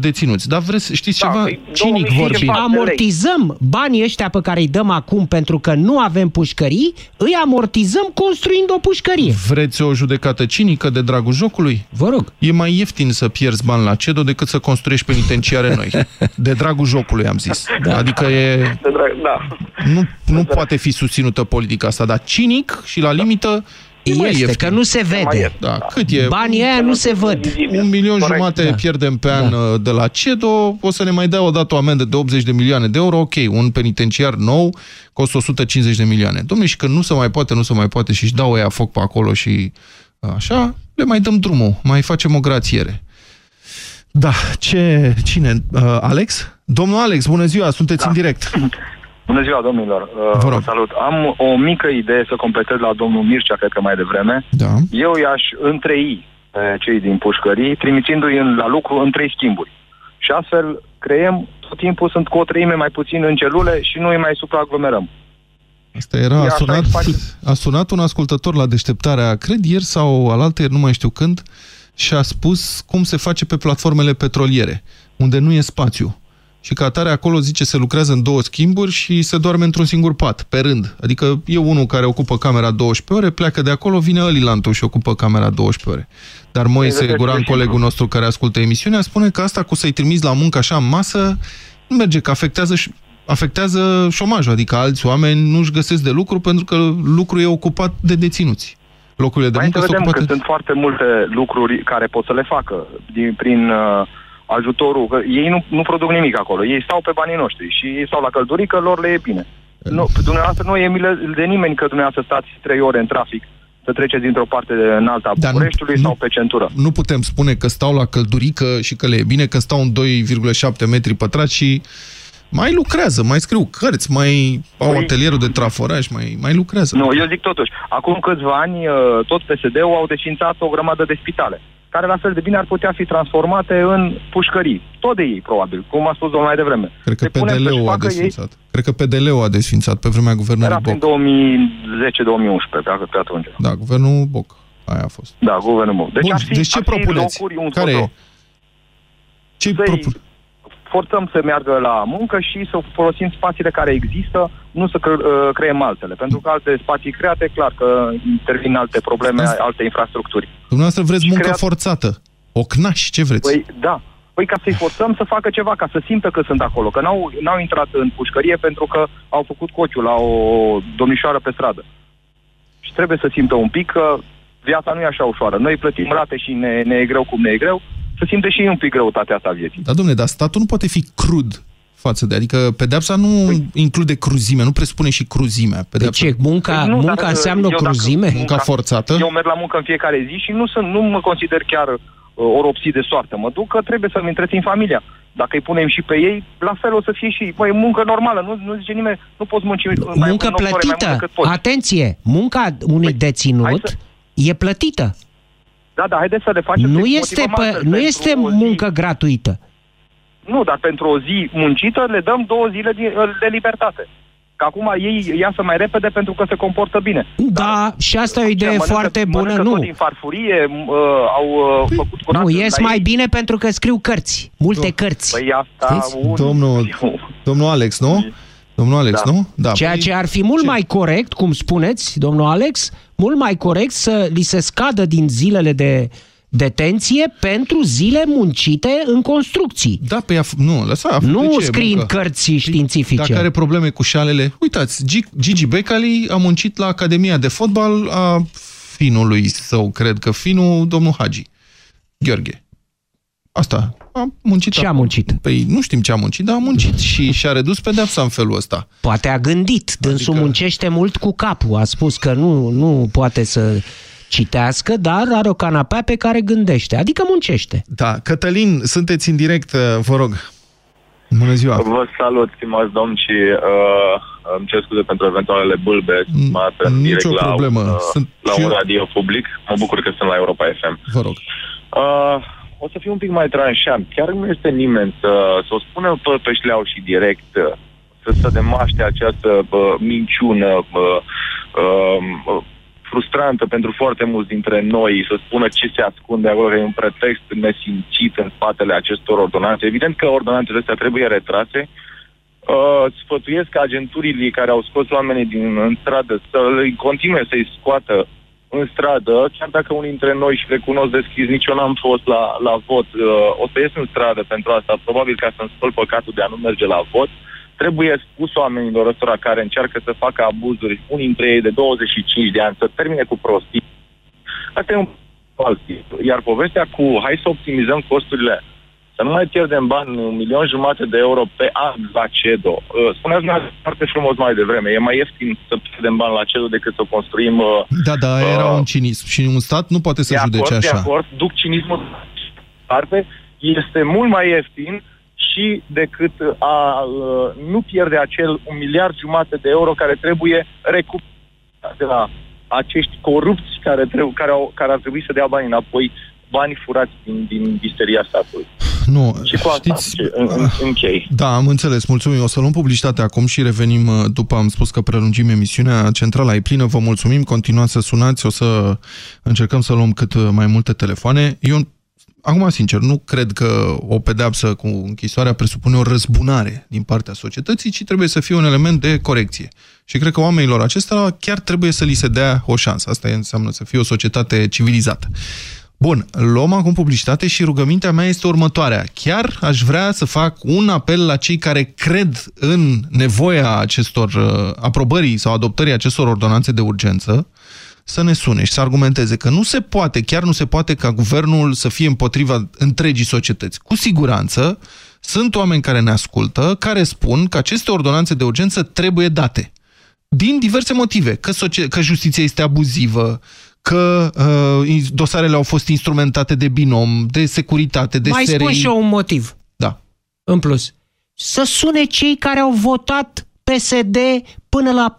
deținuți. Dar vreți, știți Da, ceva? păi, Cinic 2500 vorbind. de lei. amortizăm banii ăștia pe care îi dăm acum pentru că nu avem pușcării, îi amortizăm construind o pușcărie. Vreți o judecată cinică de dragul jocului? Vă rog. E mai ieftin să pierzi bani la CEDO decât să construiești penitenciare noi. <laughs> De dragul jocului, am zis. Da. Adică e, De drag, da. nu, nu poate fi susținută politica asta, dar cinic și la limită e mai Este, ieftin. că nu se Mai vede. ieftin. Da, cât e? Banii aia nu se văd. Vizibil. Un milion Corect. jumate Da. pierdem pe an Da. uh, de la CEDO, o să ne mai dea o dată o amendă de 80 de milioane de euro, ok, un penitenciar nou costă 150 de milioane. Domnule, și că nu se mai poate, nu se mai poate și își dau ea foc pe acolo și uh, așa, le mai dăm drumul, mai facem o grațiere. Da, ce, cine? Uh, Alex? Domnul Alex, bună ziua, sunteți Da. în direct. <clears throat> Bună ziua, domnilor. Uh, Vă rog. Salut. Am o mică idee să completez la domnul Mircea, cred că mai devreme. Da. Eu i-aș întrei pe cei din pușcării, trimițindu-i în, la lucru în trei schimburi. Și astfel creăm, tot timpul sunt cu o treime mai puțin în celule și nu îi mai supraaglomerăm. Asta era, E a așa sunat, îi face. a sunat un ascultător la deșteptarea, cred ieri sau alaltăieri, nu mai știu când, și a spus cum se face pe platformele petroliere, unde nu e spațiu. Și ca atare acolo zice se lucrează în două schimburi și se doarme într-un singur pat, pe rând. Adică e unul care ocupă camera 12 ore, pleacă de acolo, vine Alilantul și ocupă camera 12 ore. Dar Moise Exact, Guran, simplu. colegul nostru care ascultă emisiunea, spune că asta cu să-i trimiți la muncă așa în masă, nu merge, că afectează, ș- afectează șomajul, adică alți oameni nu-și găsesc de lucru pentru că lucrul e ocupat de deținuți. Locurile de Mai muncă să sunt vedem că ocupate... sunt foarte multe lucruri care pot să le facă din, prin uh, ajutorul. Că ei nu, nu produc nimic acolo. Ei stau pe banii noștri și ei stau la căldurică, lor le e bine. Nu, dumneavoastră nu e milă de nimeni că dumneavoastră stați trei ore în trafic să treceți dintr-o parte în alta a Dar nu- Bucureștiului nu- sau pe centură. Nu putem spune că stau la căldurică și că le e bine, că stau în 2,7 metri pătrați și mai lucrează, mai scriu cărți, mai au Păi- atelierul de traforaj, mai, mai lucrează. Nu, eu zic totuși, acum câțiva ani, uh, tot PSD-ul au desfințat o grămadă de spitale, care la fel de bine ar putea fi transformate în pușcării. Tot de ei, probabil, cum a spus domnul mai devreme. Cred că Se punem să-și PDL-ul a facă desfințat. Cred că PDL-ul a desfințat pe vremea guvernului Era prin Boc. 2010-2011, pe, pe atunci. Da, guvernul Boc. Aia a fost. Da, guvernul meu. Deci, Bun, ar fi, deci ce ar fi propuneți? Locuri, un Care e? foto. Ce Să-i propun? Forțăm să meargă la muncă și să folosim spațiile care există, nu să cre- uh, creăm altele. Pentru că alte spații create, clar că intervin alte probleme, Asta- alte infrastructuri. Dumneavoastră vreți Și muncă creat- forțată. Ocnași, ce vreți? Păi, da. Păi ca să-i forțăm să facă ceva, ca să simtă că sunt acolo. Că n-au, n-au intrat în pușcărie pentru că au făcut cociul la o domnișoară pe stradă. Și trebuie să simtă un pic că viața nu e așa ușoară. Noi plătim rate și ne, ne e greu cum ne e greu, să simte și ei un pic greutatea asta a vieții. Da, domne, dar statul nu poate fi crud față de... Adică pedeapsa nu include cruzime, nu presupune și cruzimea. De Pedeapsa, ce? Munca, Păi nu, munca dar, înseamnă eu dacă- cruzime? munca forțată. Eu merg la muncă în fiecare zi și nu, sunt, nu mă consider chiar uh, oropsit de soartă. Mă duc că trebuie să-mi întrețin familia. Dacă îi punem și pe ei, la fel o să fie și... Păi, muncă normală, nu, nu zice nimeni, nu poți munci mai Muncă mult, opt ore mai mult plătită. decât poți. Atenție! Munca unui Păi, hai deținut să- e plătită. Da, da, haideți să le facem. Nu să-i este, motivăm pe, altfel. nu Pentru este o zi- muncă gratuită. Nu, dar pentru o zi muncită le dăm două zile de, de libertate. Că acum ei iasă mai repede pentru că se comportă bine. Da, și asta e o Ce, idee mănâncă- foarte bună, mănâncă nu. tot din farfurie, m- uh, au uh, făcut curat Nu, la ies ei. mai bine pentru că scriu cărți. Multe cărți. Păi asta... Știți? un- Domnul, <laughs> domnul Alex, nu? Domnul Alex, Da. nu? Da. Ceea păi- ce ar fi mult mai corect, cum spuneți, domnul Alex, mult mai corect să li se scadă din zilele de detenție pentru zile muncite în construcții. Da, pe ea, nu, lăsa. Nu de ce scrii în muncă? cărți științifice. Dacă are probleme cu șalele, uitați, Gi- Gigi Becali a muncit la Academia de Fotbal a finului său, cred că finul, domnul Hagi, Gheorghe. Asta, a muncit. Ce a acolo. muncit? Păi nu știm ce a muncit, dar a muncit și și-a redus pedeapsa în felul ăsta. Poate a gândit, dânsul Adică- muncește mult cu capul. A spus că nu, nu poate să citească, dar are o canapea pe care gândește. Adică muncește. Da, Cătălin, sunteți în direct, vă rog. Bună ziua! Vă salut, stimați domn, și uh, îmi cer scuze pentru eventualele bulbe. Mm, Mă aflu în direct nicio la, problemă. Uh, Sunt la și un eu- radio public. Mă bucur că sunt la Europa FM. Vă rog. Uh, o să fiu un pic mai tranșant. Chiar nu este nimeni să, să o spună pe, pe șleau și direct, uh, să se demaște această uh, minciună uh, uh, frustrantă pentru foarte mulți dintre noi să spună ce se ascunde acolo, că e un pretext nesimțit în spatele acestor ordonanțe. Evident că ordonanțele astea trebuie retrase. Uh, sfătuiesc agenturile care au scos oamenii din în stradă să le continue să-i scoată în stradă, chiar dacă unii dintre noi și recunosc deschis, nici eu n-am fost la, la vot, uh, o să ies în stradă pentru asta, probabil ca să-mi spăl păcatul de a nu merge la vot, trebuie spus oamenilor ăstora care încearcă să facă abuzuri, unii dintre ei de 25 de ani, să termine cu prostii. Asta e un alt Iar povestea cu hai să optimizăm costurile să nu mai pierdem bani, un milion jumate de euro pe an la CEDO. Uh, spuneați foarte frumos mai devreme, e mai ieftin să pierdem bani la CEDO decât să construim... Uh, da, da, era uh, un cinism și un stat nu poate să de judece acord, așa. De acord, duc cinismul parte, este mult mai ieftin și decât a uh, nu pierde acel un miliard jumate de euro care trebuie recuperat de la acești corupți care, trebuie, care, au, care ar trebui să dea bani înapoi, bani furați din, din isteria statului. Nu, și cu asta știți, în, în, închei. Da, am înțeles, mulțumim. O să luăm publicitate acum și revenim uh, după am spus că prelungim emisiunea. Centrala e plină, vă mulțumim, continuați să sunați, o să încercăm să luăm cât mai multe telefoane. Eu acum, sincer, nu cred că o pedeapsă cu închisoarea presupune o răzbunare din partea societății, ci trebuie să fie un element de corecție. Și cred că oamenilor acestora chiar trebuie să li se dea o șansă. Asta înseamnă să fie o societate civilizată. Bun, luăm acum publicitate și rugămintea mea este următoarea. Chiar aș vrea să fac un apel la cei care cred în nevoia acestor uh, aprobării sau adoptării acestor ordonanțe de urgență, să ne sune și să argumenteze că nu se poate, chiar nu se poate ca guvernul să fie împotriva întregii societăți. Cu siguranță sunt oameni care ne ascultă, care spun că aceste ordonanțe de urgență trebuie date. Din diverse motive. Că, că justiția este abuzivă, că uh, dosarele au fost instrumentate de binom, de securitate, de Mai SRI. spun și eu un motiv. Da. În plus. Să sune cei care au votat PSD până la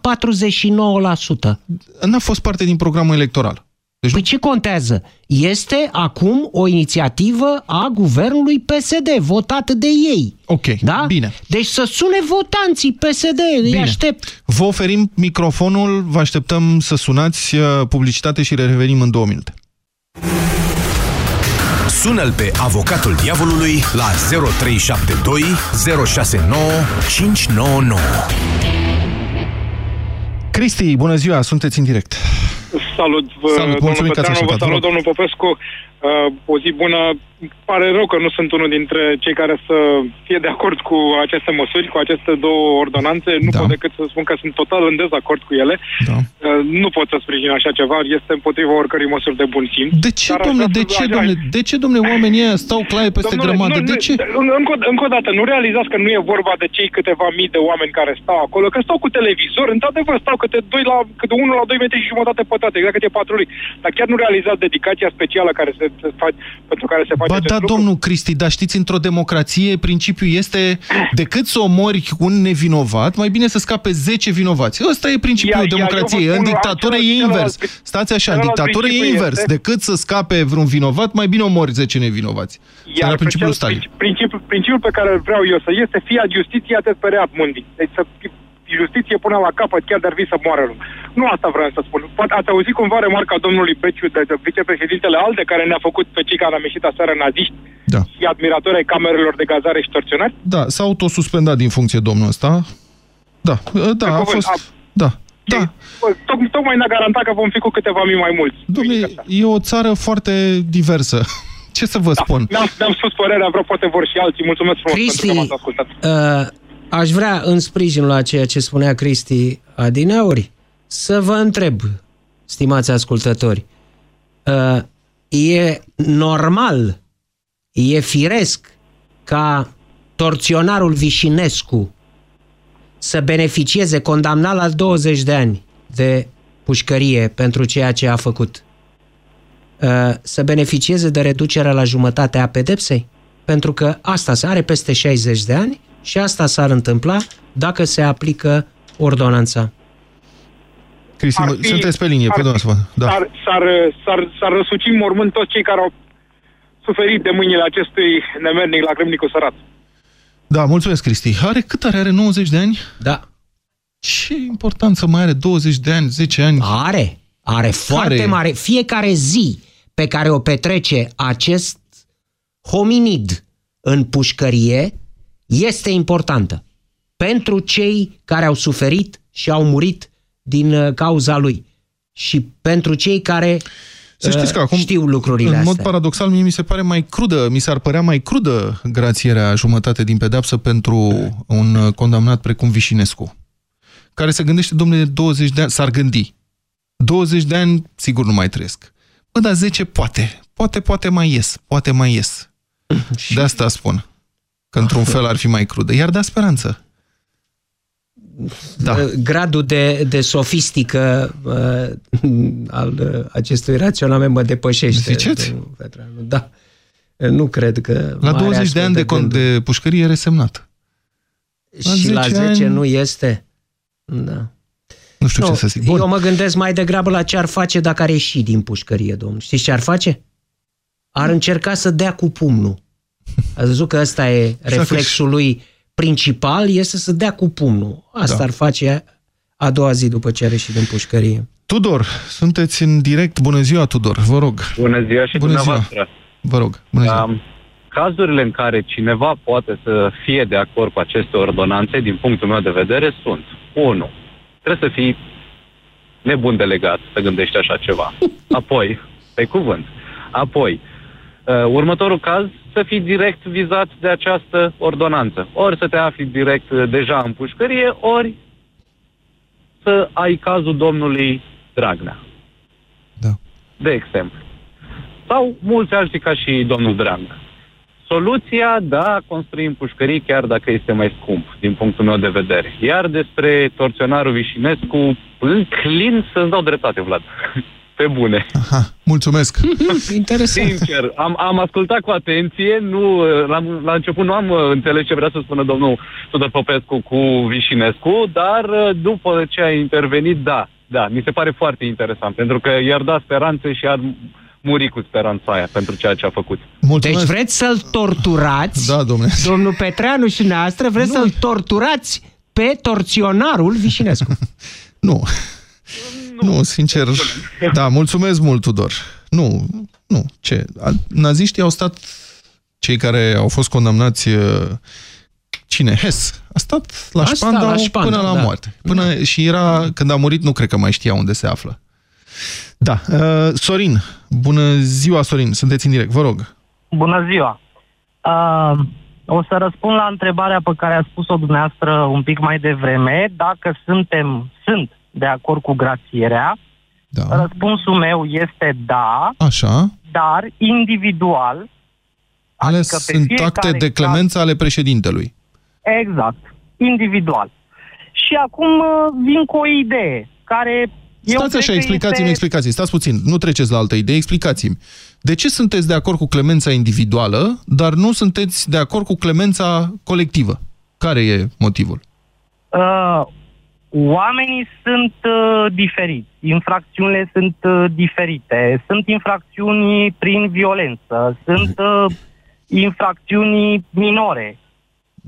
49%. N-a fost parte din programul electoral. Deci păi ce contează? Este acum o inițiativă a guvernului PSD, votată de ei. Ok, da? bine. Deci să sune votanții PSD, bine. îi aștept. Vă oferim microfonul, vă așteptăm să sunați uh, publicitate și revenim în două minute. Sună-l pe avocatul diavolului la 0372 069 599. Cristi, bună ziua, sunteți în direct. Salut, Salut mulțumim că Petreanu, vă salut, domnul Popescu. Uh, o zi bună. Pare rău că nu sunt unul dintre cei care să fie de acord cu aceste măsuri, cu aceste două ordonanțe. Nu da. pot decât să spun că sunt total în dezacord cu ele. Da. Uh, nu pot să sprijin așa ceva. Este împotriva oricărei măsuri de bun simț. De ce, domnule, de ce, domnule, de ce, domnule, oamenii ăia stau claie peste domnule, grămadă? Nu, de ce? Încă, încă o dată, nu realizați că nu e vorba de cei câteva mii de oameni care stau acolo, că stau cu televizor, într-adevăr, stau câte, doi la, câte unul la 2 metri și jumătate pătrate, exact cât e patrulii. Dar chiar nu realizați dedicația specială care se, se face, pentru care se face Ba da, lucru? domnul Cristi, dar știți, într-o democrație, principiul este decât să omori un nevinovat, mai bine să scape 10 vinovați. Ăsta e principiul Ia- ia, democrației. eu vă În spun, dictatură e celălalt- invers. celălalt- Stați așa, în celălalt dictatură e principiu invers. este- Decât să scape vreun vinovat, mai bine omori 10 nevinovați. Ăsta era principiul cel- Stalin. Principiul, principiul pe care îl vreau eu să este fia justiția te spereat mundi. Deci să justiție până la capăt, chiar de-ar fi să moară lumea. Nu asta vreau să spun. Poate ați auzit cumva remarca domnului Beciu de, de vicepreședintele ALDE, care ne-a făcut pe cei care am ieșit aseară naziști Da. și admiratori ai camerelor de gazare și torționari? Da, s-a autosuspendat din funcție domnul ăsta. Da, da, a cuvânt, fost... a- Da, da. Bă, Toc- tocmai ne-a garantat că vom fi cu câteva mii mai mulți. Dom'le, e o țară foarte diversă. <laughs> Ce să vă spun? Mi-am, mi-am spus părerea, vreau poate vor și alții. Mulțumesc frumos Cristi, pentru că m-ați ascultat. Uh, aș vrea, în sprijinul la ceea ce spunea Cristi Adineauri, să vă întreb, stimați ascultători, uh, e normal, e firesc ca torționarul Vișinescu să beneficieze condamnat la 20 de ani de pușcărie pentru ceea ce a făcut, uh, să beneficieze de reducerea la jumătate a pedepsei? Pentru că asta se are peste 60 de ani și asta s-ar întâmpla dacă se aplică ordonanța. Cristi, Ar mă- fi- sunteți pe linie, ar pe fi- doamna Da. S-ar, s-ar, s-ar, s-ar răsuci în mormânt toți cei care au suferit de mâinile acestui nemernic la grâmnicul sărat. Da, mulțumesc, Cristi. Are cât are? Are 90 de ani? Da. Ce importanță mai are 20 de ani, 10 ani? Are. are foarte Care? mare. Fiecare zi pe care o petrece acest hominid în pușcărie este importantă pentru cei care au suferit și au murit din uh, cauza lui și pentru cei care Să știți uh, că acum, știu lucrurile în mod astea. paradoxal, mie mi se pare mai crudă, mi s-ar părea mai crudă grațierea jumătate din pedeapsă pentru un uh, condamnat precum Vișinescu, care se gândește, domnule, 20 de ani, s-ar gândi. 20 de ani, sigur, nu mai trăiesc. Bă, dar 10 poate. Poate, poate mai ies. Poate mai ies. <laughs> De asta spun. Că într-un fel ar fi mai crudă. Iar da speranță. Da. Uh, Gradul de, de sofistică uh, al uh, acestui raționament mă depășește. Ziceți? domnul Petreanu. Da. Nu cred că... La mai are 20 de astfel ani de, con- gânduri. de pușcărie e resemnat. la Și la 10 10 ani- nu este. Da. Nu știu Nu, ce să zic. Bun. Eu mă gândesc mai degrabă la ce ar face dacă ar ieși din pușcărie, domnul. Știți ce ar face? Ar încerca să dea cu pumnul. Ați văzut că ăsta e Exact. reflexul lui principal, este să dea cu pumnul. Asta Da. ar face a doua zi după ce a ieșit din pușcărie. Tudor, sunteți în direct. Bună ziua, Tudor. Vă rog. Bună ziua și Bună ziua. dumneavoastră. Vă rog. Bună ziua. Um, cazurile în care cineva poate să fie de acord cu aceste ordonanțe, din punctul meu de vedere, sunt 1. Trebuie să fii nebun delegat să gândești așa ceva. <laughs> Apoi, pe cuvânt. Apoi, uh, următorul caz, să fii direct vizat de această ordonanță. Ori să te afli direct uh, deja în pușcărie, ori să ai cazul domnului Dragnea. Da. De exemplu. Sau mulți alții ca și domnul Dragnea. Soluția, da, construim pușcării chiar dacă este mai scump, din punctul meu de vedere. Iar despre torționarul Vișinescu, înclin să-ți dau dreptate, Vlad. <laughs> Pe bune. Aha, mulțumesc. <laughs> Interesant. Sincer, am, am ascultat cu atenție, nu, la, la început nu am uh, înțeles ce vrea să spună domnul Tudor Popescu cu Vișinescu, dar uh, după ce a intervenit, da, da, mi se pare foarte interesant, pentru că i-ar da speranțe și ar muri cu speranța aia pentru ceea ce a făcut. Mulțumesc. Deci vreți să-l torturați, Da, domnule. domnul Petreanu și noastră, vreți să-l torturați pe torționarul Vișinescu. <laughs> Nu. Nu, sincer. <laughs> Da, mulțumesc mult, Tudor. Nu, nu. Ce? A- Naziștii au stat, cei care au fost condamnați, uh, cine? Hes. A stat la A stat Spandau la Spandau, până la da. moarte. Până, Și era, când a murit, nu cred că mai știa unde se află. Da. Uh, Sorin. Bună ziua, Sorin. Sunteți în direct. Vă rog. Bună ziua! Uh, o să răspund la întrebarea pe care a spus-o dumneavoastră un pic mai devreme, dacă suntem, sunt de acord cu grațierea. Da. Răspunsul meu este da, Așa. dar individual. Ale Adică pe sunt fiecare acte de caz- clemență ale președintelui. Exact, individual. Și acum uh, vin cu o idee care... eu Stați cred așa, că explicați-mi, este... explicați Stați puțin, nu treceți la altă idee, explicați-mi. De ce sunteți de acord cu clemența individuală, dar nu sunteți de acord cu clemența colectivă? Care e motivul? Uh, oamenii sunt uh, diferiți, infracțiunile sunt uh, diferite, sunt infracțiuni prin violență, sunt uh, infracțiuni minore.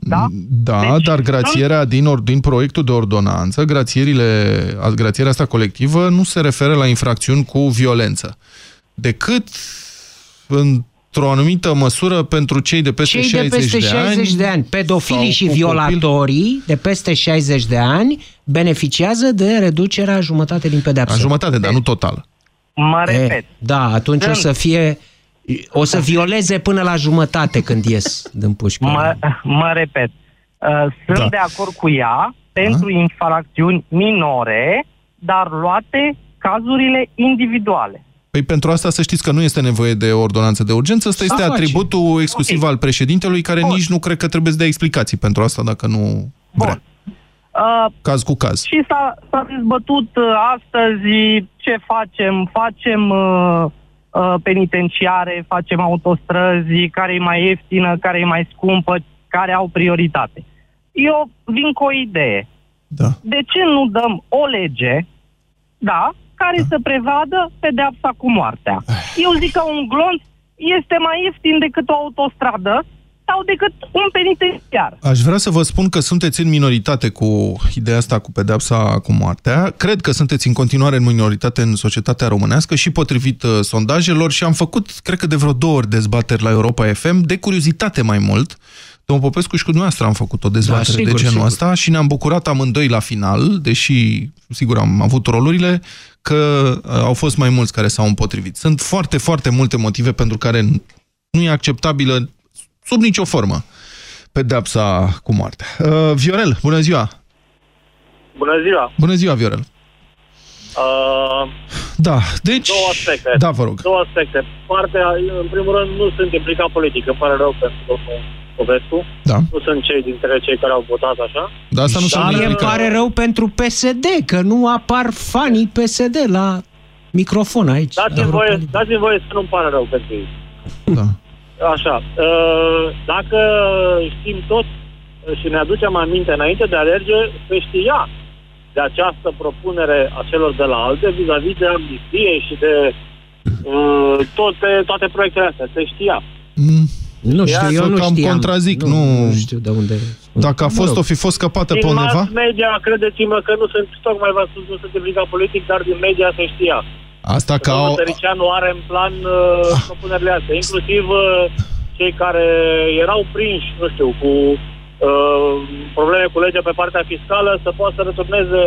Da? Da, Deci, dar grațierea din, or, din proiectul de ordonanță, grațierile, a- grațierea asta colectivă nu se referă la infracțiuni cu violență, decât într-o anumită măsură pentru cei de peste Cei 60 de peste 60 ani, de ani, pedofilii sau și cu violatorii de peste 60 de ani beneficiază de reducerea jumătate din pedeapsă. la jumătate, dar nu total. Mă E, repet, da, atunci o să fie o să violeze până la jumătate când ies din pușcă. mă, mă repet. Uh, sunt Da. de acord cu ea pentru infracțiuni minore, dar luate cazurile individuale. Păi pentru asta să știți că nu este nevoie de ordonanță de urgență, ăsta este face. atributul exclusiv Ok. al președintelui, care Bun. nici nu cred că trebuie să dea explicații pentru asta dacă nu vrea. Bun. Uh, Caz cu caz. Și s-a, s-a dezbătut uh, astăzi ce facem. Facem uh, uh, penitenciare, facem autostrăzi, care e mai ieftină, care e mai scumpă, care au prioritate. Eu vin cu o idee. Da. De ce nu dăm o lege, da, care să prevadă pedeapsa cu moartea? Eu zic că un glonț este mai ieftin decât o autostradă, stau decât un penitenciar. Aș vrea să vă spun că sunteți în minoritate cu ideea asta cu pedepsa cu moartea. Cred că sunteți în continuare în minoritate în societatea românească și potrivit uh, sondajelor și am făcut, cred că de vreo două ori dezbateri la Europa FM, de curiozitate mai mult. Domnul Popescu și cu dumneavoastră am făcut o dezbatere Da, sigur, de genul sigur. ăsta și ne-am bucurat amândoi la final, deși, sigur, am avut rolurile, că uh, au fost mai mulți care s-au împotrivit. Sunt foarte, foarte multe motive pentru care nu e acceptabilă sub nicio formă pedepsa cu moartea. Uh, Viorel, bună ziua! Bună ziua! Bună ziua, Viorel! Uh, Da, deci... două aspecte. Da, vă rog. Două aspecte. Partea, în primul rând, nu sunt implicat politic, îmi pare rău pentru domnul Povescu. Da. Nu sunt cei dintre cei care au votat așa. Dar asta nu Dar s-a îmi pare rău pentru PSD, că nu apar fanii PSD la microfon aici. Dați-mi voie, dați-mi voie să nu-mi pare rău pentru ei. Da. Așa. Uh, dacă știm tot uh, și ne aducem aminte înainte de alerge, se știa de această propunere a celor de la ALDE vis-a-vis de amnistie și de uh, toate, toate proiectele astea. Se știa. Mm. Nu știu, Să eu nu cam știam. contrazic, nu... nu știu de unde... Dacă a Mă fost, rog. o fi fost scăpată pe Din undeva? mass media, credeți-mă că nu sunt, tocmai v-am spus, nu sunt implicat politic, dar din media se știa. Asta ca Domnul o... Tăricianu are în plan uh, propunerile astea, inclusiv uh, cei care erau prinși, nu știu, cu uh, probleme cu legea pe partea fiscală, să poată să returneze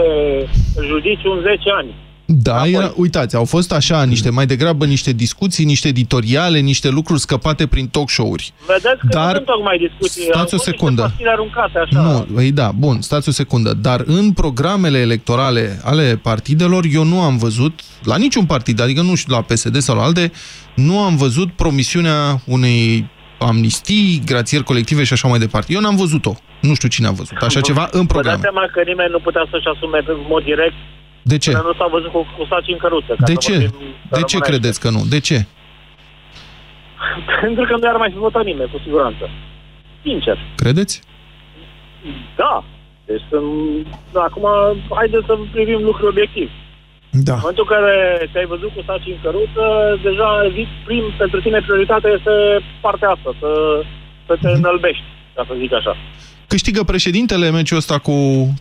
judiciul în 10 ani. Da, era, uitați, au fost așa, niște mai degrabă niște discuții, niște editoriale, niște lucruri scăpate prin talk show-uri. Vedeți că Dar nu sunt tocmai discuții. stați au o fost secundă. Niște pastile aruncate, așa. Nu, ei da, bun, stați o secundă. Dar în programele electorale ale partidelor, eu nu am văzut, la niciun partid, adică nu știu, la PSD sau la alte, nu am văzut promisiunea unei amnistii, grațieri colective și așa mai departe. Eu n-am văzut-o. Nu știu cine a văzut. Așa ceva în Vă dați program. seama că nimeni nu putea să-și asume în mod direct De ce? până nu s-a văzut cu, cu saci în căruță. ca De să ce? vorbim De ce românește. credeți că nu? De ce? Pentru că nu ar mai fi votat nimeni, cu siguranță. Sincer. Credeți? Da. Deci sunt... Da, acum, haideți să privim lucruri obiectiv. Da. În momentul în care te-ai văzut cu saci în căruță, deja zi, prim, pentru tine prioritatea este partea asta, să, să te înălbești, ca să zic așa. Câștigă președintele meciul ăsta cu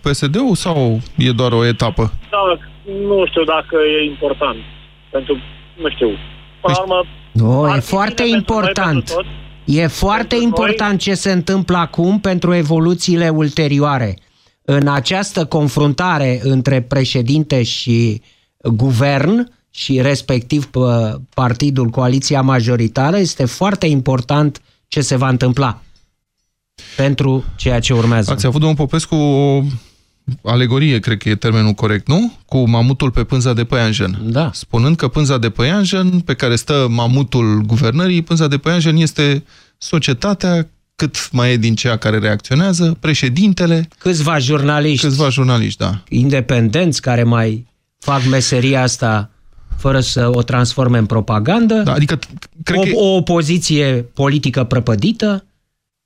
PSD-ul sau e doar o etapă? Da, nu știu dacă e important. Pentru, nu știu, până la urmă... Nu, ar e fi foarte bine pentru noi, important. pentru toți. E foarte Pentru important ce se întâmplă acum pentru evoluțiile ulterioare. În această confruntare între președinte și guvern și respectiv p- partidul Coaliția Majoritară, este foarte important ce se va întâmpla pentru ceea ce urmează. Ați avut, domnul Popescu, o alegorie, cred că e termenul corect, nu? Cu mamutul pe pânza de păianjen. Da. Spunând că pânza de păianjen, pe care stă mamutul guvernării, pânza de păianjen este societatea, cât mai e din ceea care reacționează, președintele, Câțiva jurnaliști câțiva jurnaliști, da. independenți care mai fac meseria asta fără să o transforme în propagandă, da adică cred o, că- o opoziție politică prăpădită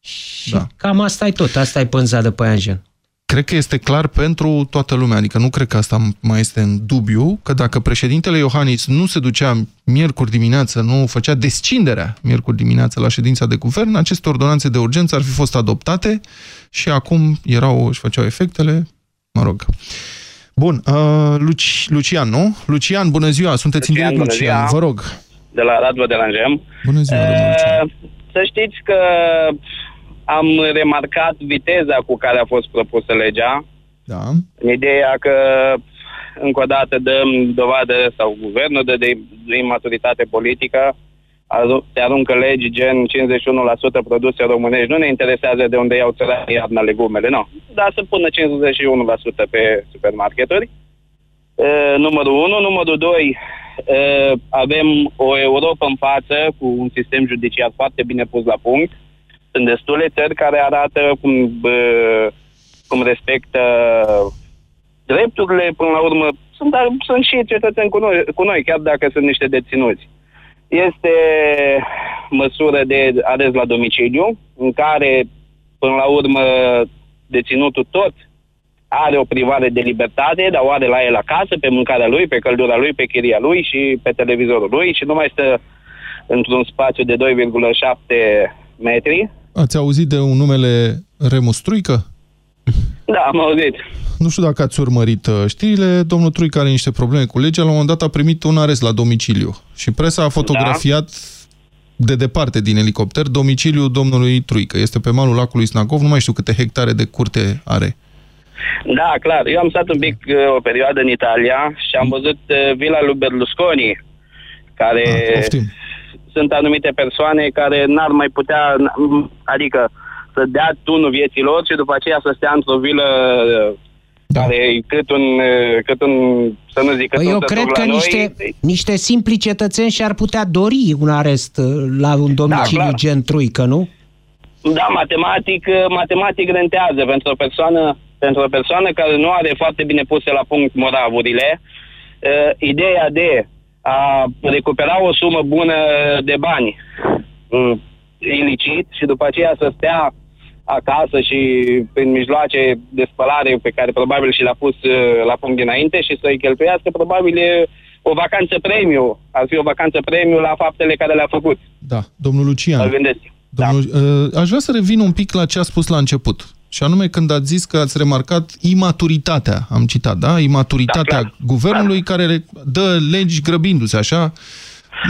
și Da. cam asta e tot, asta e pânza de păianjen. Cred că este clar pentru toată lumea, adică nu cred că asta mai este în dubiu, că dacă președintele Iohannis nu se ducea miercuri dimineață, nu făcea descinderea miercuri dimineață la ședința de guvern, aceste ordonanțe de urgență ar fi fost adoptate și acum erau, își făceau efectele, mă rog. Bun, uh, Luci, Lucian, nu? Lucian, bună ziua, sunteți Lucian, în direct, bună Lucian, ziua. vă rog. de la Radu de la Angem. Bună ziua, domnule Lucian. Să știți că am remarcat viteza cu care a fost propusă legea, Da. în ideea că încă o dată dăm dovadă, sau guvernul dă de, de imaturitate politică, aru- se aruncă legi gen 51% produse românești, nu ne interesează de unde iau țăranii iarna legumele, nu. Dar să pună 51% pe supermarketuri. Uh, numărul 1. Numărul 2. Uh, avem o Europa în față cu un sistem judiciar foarte bine pus la punct. Sunt destule țări care arată cum, uh, cum respectă drepturile, până la urmă, sunt, dar sunt și cetățeni cu noi, cu noi, chiar dacă sunt niște deținuți. Este măsură de arest la domiciliu, în care, până la urmă, deținutul tot are o privare de libertate, dar o are la el acasă, pe mâncarea lui, pe căldura lui, pe chiria lui și pe televizorul lui și nu mai stă într-un spațiu de 2,7 metri. Ați auzit de un numele Remus Truică? Da, am auzit. Nu știu dacă ați urmărit uh, știrile, domnul Truică are niște probleme cu legea, la un moment dat a primit un arest la domiciliu și presa a fotografiat da. de departe din elicopter domiciliul domnului Truică. Este pe malul lacului Snagov, nu mai știu câte hectare de curte are. Da, clar. Eu am stat un pic uh, o perioadă în Italia și am văzut uh, vila lui Berlusconi, care Ah, sunt anumite persoane care n-ar mai putea, n- adică să dea tunul vieții lor și după aceea să stea într-o vilă uh, Da. care e cât un, uh, cât un, să nu zic, cât Păi un eu tătuc cred la că noi. niște, niște simpli cetățeni și-ar putea dori un arest uh, la un domiciliu clar. gen truică, nu? Da, matematic, uh, matematic rentează pentru o persoană pentru o persoană care nu are foarte bine puse la punct moravurile, uh, ideea de a recupera o sumă bună de bani uh, ilicit și după aceea să stea acasă și prin mijloace de spălare pe care probabil și le-a pus uh, la punct dinainte și să-i cheltuiască, probabil e o vacanță premiu. Ar fi o vacanță premiu la faptele care le-a făcut. Da, domnul Lucian. Mă gândesc. Domnul, da. Aș vrea să revin un pic la ce a spus la început. Și anume când ați zis că ați remarcat imaturitatea, am citat, da? Imaturitatea da, guvernului care re- dă legi grăbindu-se, așa?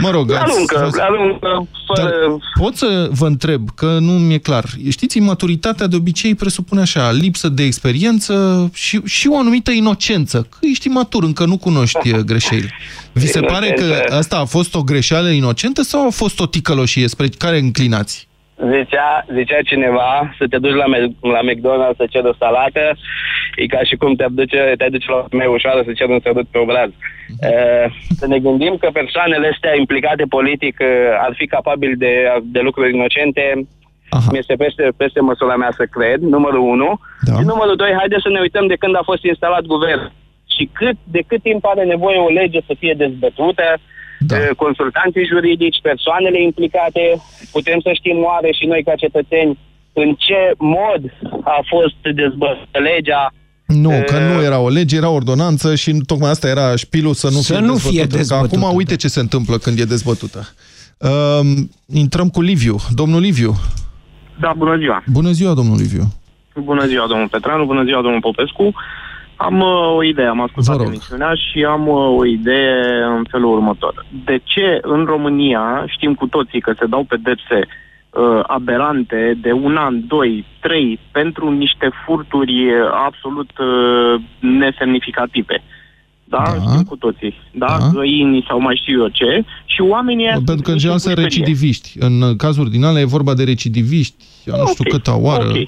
Mă rog, La ați- luncă, vreau să- la luncă, fără... Dar pot să vă întreb, că nu mi-e clar. Știți, imaturitatea de obicei presupune așa, lipsă de experiență și, și o anumită inocență. Că ești imatur, încă nu cunoști uh, greșeli. Vi se pare că Inocență. asta a fost o greșeală inocentă sau a fost o ticăloșie spre care înclinați? Zicea, zicea cineva să te duci la, Me- la McDonald's să ceri o salată, e ca și cum te duce, te duci la o femeie ușoară să ceri un sărut pe obraz. Uh, să ne gândim că persoanele astea implicate politic uh, ar fi capabili de, de lucruri inocente, Aha. mi-este peste, peste măsura mea să cred, numărul unu. Da. Și numărul doi, haideți să ne uităm de când a fost instalat guvern și cât, de cât timp are nevoie o lege să fie dezbătută, Da. uh, consultanții juridici, persoanele implicate, putem să știm oare și noi ca cetățeni în ce mod a fost dezbătută legea, Nu, că nu era o lege, era o ordonanță și tocmai asta era șpilul să nu Să fie nu dezbătută. fie Că dezbătută, acum uite ce se întâmplă când e dezbătută. Uh, intrăm cu Liviu. Domnul Liviu. Da, bună ziua. Bună ziua, domnul Liviu. Bună ziua, domnul Petranu, bună ziua, domnul Popescu. Am uh, o idee, am ascultat emisiunea și am uh, o idee în felul următor. De ce în România știm cu toții că se dau pedepse uh, aberante de un an, doi, trei pentru niște furturi uh, absolut uh, nesemnificative? Da? da, știm cu toții. Da? da, găini sau mai știu eu ce. Și oamenii ăia Pentru că în sunt general niște sunt pușcărie. recidiviști. În cazuri din alea e vorba de recidiviști, a nu știu Ok, câta oară. ok.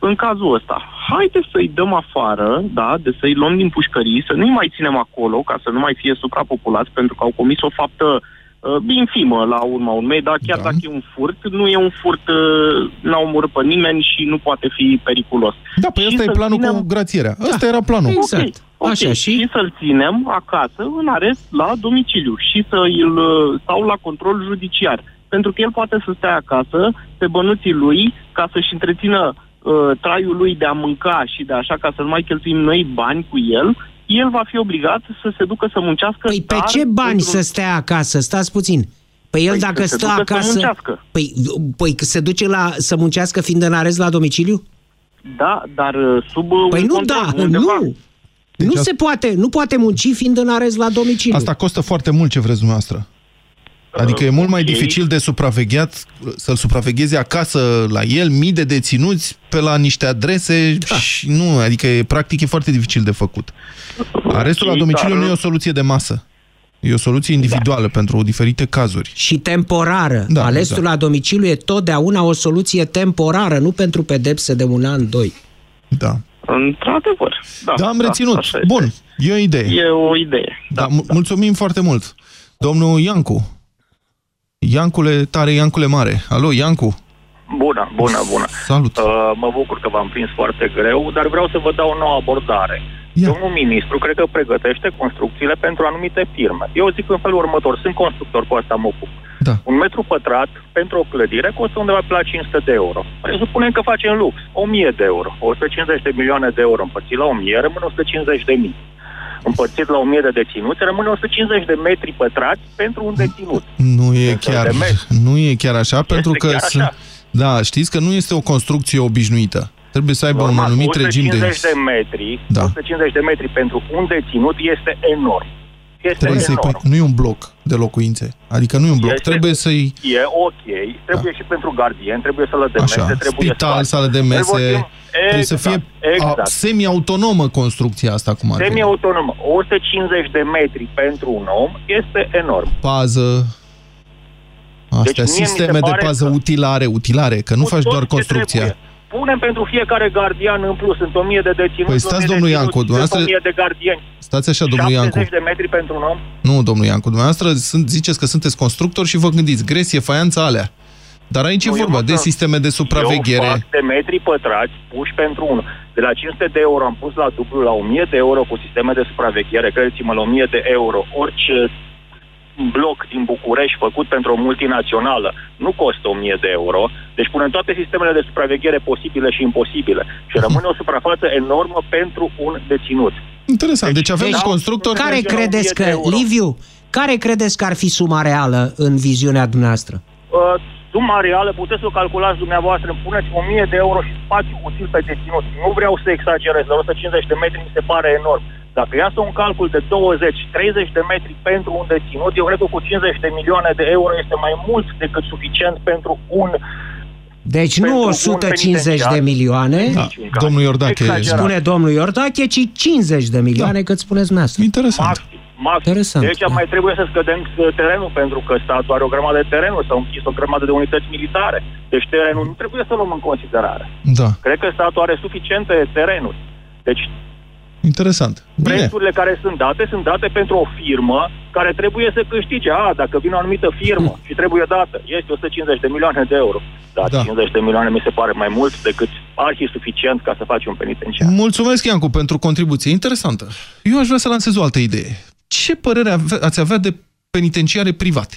În cazul ăsta, haideți să-i dăm afară, da, de să-i luăm din pușcării, să nu-i mai ținem acolo, ca să nu mai fie suprapopulați, pentru că au comis o faptă uh, infimă la urma urmei, dar chiar da. dacă e un furt, nu e un furt, uh, n-a omorât pe nimeni și nu poate fi periculos. Da, păi ăsta e să-l planul cu grațierea. Ăsta era planul. Ok, ok. Așa, și? și să-l ținem acasă, în arest, la domiciliu și să îl uh, stau la control judiciar. Pentru că el poate să stea acasă, pe bănuții lui, ca să-și întrețină uh, traiul lui de a mânca și de așa, ca să nu mai cheltuim noi bani cu el, el va fi obligat să se ducă să muncească. Păi pe dar ce bani într-un- să stea acasă? Stați puțin. Păi el Păi dacă să se stă ducă să acasă... muncească. Păi, păi se duce la, să muncească fiind în arest la domiciliu? Da, dar uh, sub uh, Păi un nu, control, da, undeva. nu. nu se poate, nu poate munci fiind în arest la domiciliu. Asta costă foarte mult ce vreți dumneavoastră. Adică e mult mai dificil de supravegheat, să-l supraveghezi acasă la el, mii de deținuți pe la niște adrese da. și nu, adică e, practic e foarte dificil de făcut. Arestul la Și domiciliu dar- nu e o soluție de masă. E o soluție individuală da. pentru diferite cazuri. Și temporară. Da, Alesul exact. la domiciliu e totdeauna o soluție temporară, nu pentru pedepse de un an, doi. Da. Într-adevăr. Da, Da, am da, reținut. așa este. Bun, e o idee. E o idee. Da, da. Mulțumim foarte mult. Domnul Iancu. Iancule tare, Iancule mare. Alo, Iancu. Bună, bună, bună. Salut. Uh, mă bucur că v-am prins foarte greu, dar vreau să vă dau o nouă abordare. Ia. Domnul ministru cred că pregătește construcțiile pentru anumite firme. Eu zic în felul următor, sunt constructor, cu asta mă ocup. Da. Un metru pătrat pentru o clădire costă undeva pe la 500 de euro. Presupunem că facem lux, 1000 de euro. 150 de milioane de euro împărțit la 1000, rămâne 150 de mii. Împărțit la 1000 de deținuți, rămâne 150 de metri pătrați pentru un deținut. Nu e Însă chiar, de metri. nu e chiar așa, pentru că chiar sunt, așa. Da, știți că nu este o construcție obișnuită. Trebuie să aibă Normal, un anumit regim de... 150 de metri, Da. 150 de metri pentru un deținut este enorm. Este Trebuie să-i enorm. pui... Nu e un bloc de locuințe. Adică nu e un bloc. Este- Trebuie să-i... E ok, trebuie și pentru gardien, trebuie sală de mese, Așa, trebuie spital, spațiu. sală de Noi mese. vorbim- Trebuie să Exact, fie exact. a, semi-autonomă construcția asta, cum ar fi. Semi-autonom, 150 de metri pentru un om este enorm. Pază. Astea, Deci mie mi se sisteme de pare pază utilare, utilare, că nu Cu faci tot doar ce construcția. trebuie. Punem pentru fiecare gardian în plus, sunt 1000 de deținuți, Păi stați, 1000 de domnul deținuți, Iancu, sunt dumneavoastră- 1000 de gardieni. Stați așa, domnul Iancu. 70 de metri pentru un om? Nu, domnul Iancu, dumneavoastră sunt, ziceți că sunteți constructor și vă gândiți, gresie, faianța alea. Dar aici Nu, e eu vorba mă de fac- sisteme de supraveghere. Eu fac de metri pătrați puși pentru unul. De la 500 de euro am pus la dublu la 1000 de euro cu sisteme de supraveghere, credeți-mă, la 1000 de euro. Orice bloc din București făcut pentru o multinațională nu costă 1000 de euro, deci punem toate sistemele de supraveghere posibile și imposibile și <laughs> rămâne o suprafață enormă pentru un deținut. Interesant, deci avem Deci, un constructor... care merge la credeți 1000 de că, euro. Liviu, care credeți că ar fi suma reală în viziunea dumneavoastră? Uh, suma reală puteți să o calculați dumneavoastră, îmi puneți 1000 de euro și spațiu util pe deținut. Nu vreau să exagerez, la 150 de metri mi se pare enorm. Dacă iasă un calcul de 20-30 de metri pentru un deținut, eu cred că cu 50 de milioane de euro este mai mult decât suficient pentru un Deci nu Pentru un 150 de penitenciar. milioane, Da, domnul Iordache... Exagerat. spune domnul Iordache, ci 50 de milioane, cât spuneți dumneavoastră. Interesant. maxim. maxim. Interesant, Deci da. mai trebuie să scădem uh, terenul, pentru că statul are o grămadă de terenuri, s-au închis o grămadă de unități militare. Deci terenul nu trebuie să luăm în considerare. Da, Cred că statul are suficiente terenuri. Deci interesant. Bine, prețurile care sunt date sunt date pentru o firmă care trebuie să câștige. A, dacă vine o anumită firmă și trebuie dată, este 150 de milioane de euro. Dar Da. da. 50 de milioane mi se pare mai mult decât arhi suficient ca să faci un penitenciar. mulțumesc, Iancu, pentru contribuție interesantă. Eu aș vrea să lansez o altă idee. Ce părere ave- ați avea de penitenciare private?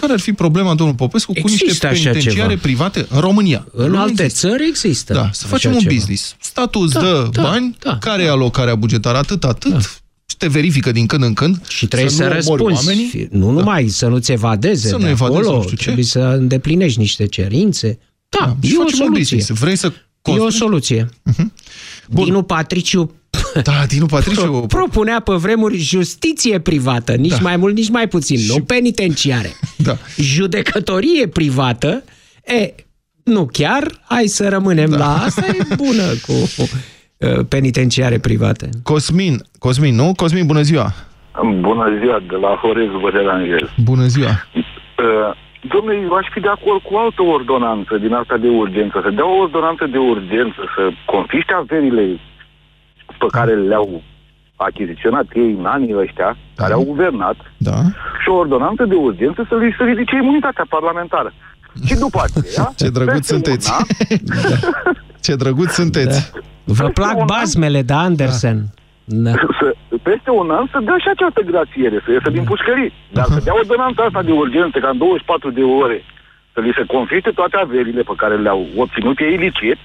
Care ar fi problema, domnul Popescu, cu Există niște așa penitenciare ceva. private în România? În Nu alte există. țări există. Da, să facem așa un ceva. business. Statul îți Da, dă da, bani, da, care e alocarea bugetară, atât, atât, Da. și te verifică din când în când. Și trebuie să, nu omori răspunzi. oamenii. Fi- Nu numai să nu-ți evadeze Să de nu evadeze, acolo, nu știu ce. trebuie să îndeplinești niște cerințe. Da, Da, și e o facem un soluție. business. Vrei să E o construiești? soluție. Bun. Dinu Patriciu Da, Dinu Patriciu. propunea pe vremuri justiție privată, nici Da. mai mult, nici mai puțin, nu penitenciare. Da. Judecătorie privată, e, nu chiar, hai să rămânem Da. la asta, e bună cu uh, penitenciare private. Cosmin, Cosmin, nu? Cosmin, bună ziua! Bună ziua, de la Horez vă deranjez. Bună ziua! Uh, Domnule, eu aș fi de acord cu altă ordonanță din asta de urgență. Să dea o ordonanță de urgență, să confiște averile pe care le-au achiziționat ei în anii ăștia, care au guvernat, Da. și o ordonanță de urgență să li se ridice imunitatea parlamentară. Și după aceea... <laughs> Ce drăguț peste sunteți! un an, <laughs> Ce drăguț sunteți! Vă plac bazmele de Andersen? Da. să, peste un an să dea și această grațiere, să iasă din pușcării. Dar să dea ordonanța asta de urgență, ca în 24 de ore, să li se confite toate averile pe care le-au obținut ei ilicit,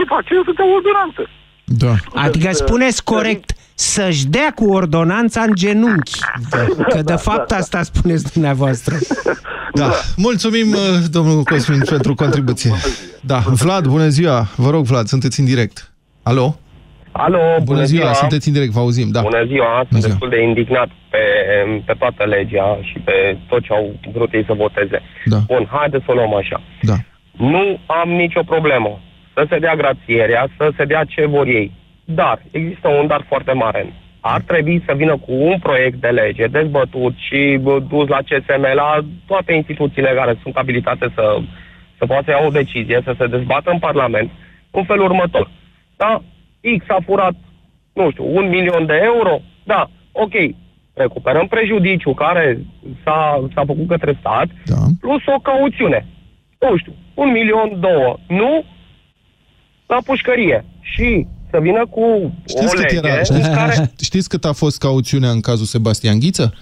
după aceea să dea ordonanță. Da. Adică spuneți corect, să-și dea cu ordonanța în genunchi. Că de fapt asta spuneți dumneavoastră. Da. Mulțumim, uh, domnul Cosmin, pentru contribuție. Da. Vlad, bună ziua! Vă rog, Vlad, sunteți în direct. Alo? Alo, Bună ziua, sunteți în direct, vă auzim, da. Bună ziua, sunt Bună ziua. destul de indignat pe, pe toată legea și pe tot ce au vrut ei să voteze. Da. Bun, haideți să o luăm așa. Da. Nu am nicio problemă să se dea grațierea, să se dea ce vor ei. Dar, există un dar foarte mare. Ar trebui să vină cu un proiect de lege dezbătut și bă, dus la CSM, la toate instituțiile care sunt abilitate să, să poată să ia o decizie, să se dezbată în Parlament, în felul următor. Da? X a furat, nu știu, un milion de euro, da, ok, recuperăm prejudiciu care s-a, s-a făcut către stat, da. plus o cauțiune. Nu știu, un milion, două. Nu? La pușcărie. Și să vină cu Știți o cât, lege era, în știți, care... <laughs> știți cât a fost cauțiunea în cazul Sebastian Ghiță?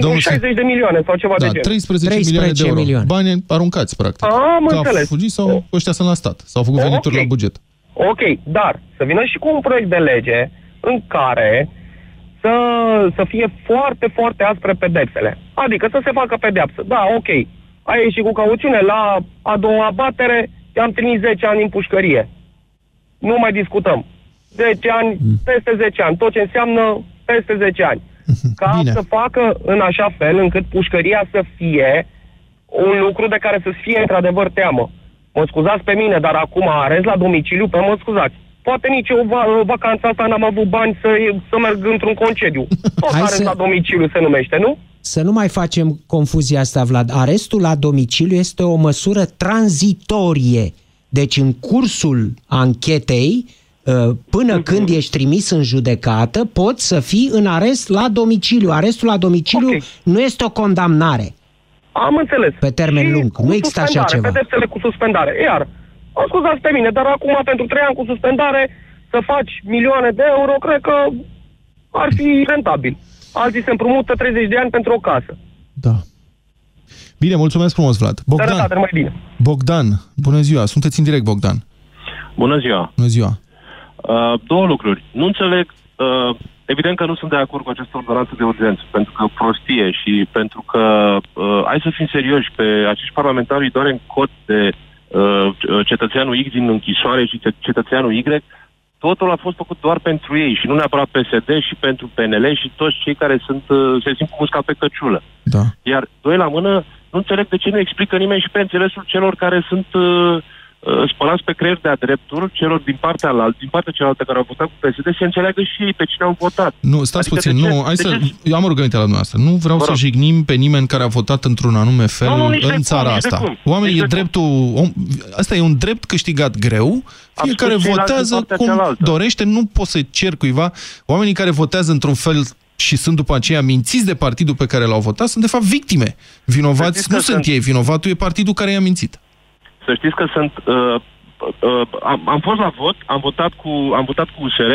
În 60 de milioane sau ceva da, de genul. 13, 13 milioane de euro. milioane. Bani aruncați, practic. Am că înțeles. a fugit sau ăștia sunt la stat. S-au făcut venituri Ok. la buget. Ok, dar să vină și cu un proiect de lege în care să, să fie foarte, foarte aspre pedepsele. Adică să se facă pedeapsă. Da, ok. a ieșit cu cauțiune, la a doua batere i-am trimis 10 ani în pușcărie. Nu mai discutăm. 10 ani, peste 10 ani, tot ce înseamnă peste 10 ani. <laughs> Ca Bine. să facă în așa fel încât pușcăria să fie un lucru de care să fie într-adevăr teamă. Mă scuzați pe mine, dar acum arez la domiciliu, pe mă scuzați. Poate nici eu va, vacanța asta n-am avut bani să, să merg într-un concediu. <laughs> Tot Hai arez să- la domiciliu se numește, nu? Să nu mai facem confuzia asta, Vlad. Arestul la domiciliu este o măsură tranzitorie. Deci în cursul anchetei, uh, până Mhm. când ești trimis în judecată, poți să fii în arest la domiciliu. Arestul la domiciliu nu este o condamnare. Am înțeles. Pe termen Și lung. cu Nu există așa suspendare, ceva. Pedepsele cu suspendare. Iar, mă scuzați pe mine, dar acum pentru 3 ani cu suspendare să faci milioane de euro, cred că ar fi rentabil. Alții se împrumută 30 de ani pentru o casă. Bine, mulțumesc frumos, Vlad. Bogdan, Sănătate, numai bine. Bogdan, bună ziua, sunteți în direct, Bogdan. Bună ziua! Bună ziua. Uh, două lucruri. Nu înțeleg, uh, evident că nu sunt de acord cu această ordonanță de urgență, pentru că prostie și pentru că, uh, hai să fim serioși, pe acești parlamentari îi doare în cot de uh, cetățeanul X din închisoare și ce- cetățeanul Y, totul a fost făcut doar pentru ei și nu neapărat PSD și pentru PNL și toți cei care sunt, uh, se simt cu musca pe căciulă. Da. Iar doi la mână, nu înțeleg de ce nu explică nimeni și pe înțelesul celor care sunt uh, uh, spălați pe creier de-a dreptul, celor din partea la, din partea cealaltă care au votat cu PSD, să înțeleagă și ei pe cine au votat. Nu, stați Adică puțin, de ce- nu, hai de să... ce- Eu am o rugăminte la dumneavoastră. Nu vreau Vă să rog. jignim pe nimeni care a votat într-un anume fel Nu, nu, nici de în cum, țara nici de asta. cum. Oamenii, Nici e de cum. dreptul... Om, asta e un drept câștigat greu. Fiecare ceilalți din votează partea cum cealaltă. dorește. Nu poți să cer cuiva. Oamenii care votează într-un fel și sunt după aceea mințiți de partidul pe care l-au votat, sunt de fapt victime. Vinovați Știți nu că sunt sunt- ei, vinovatul e partidul care i-a mințit. Să știți că sunt... Uh, uh, am, am fost la vot, am votat cu, am votat cu USR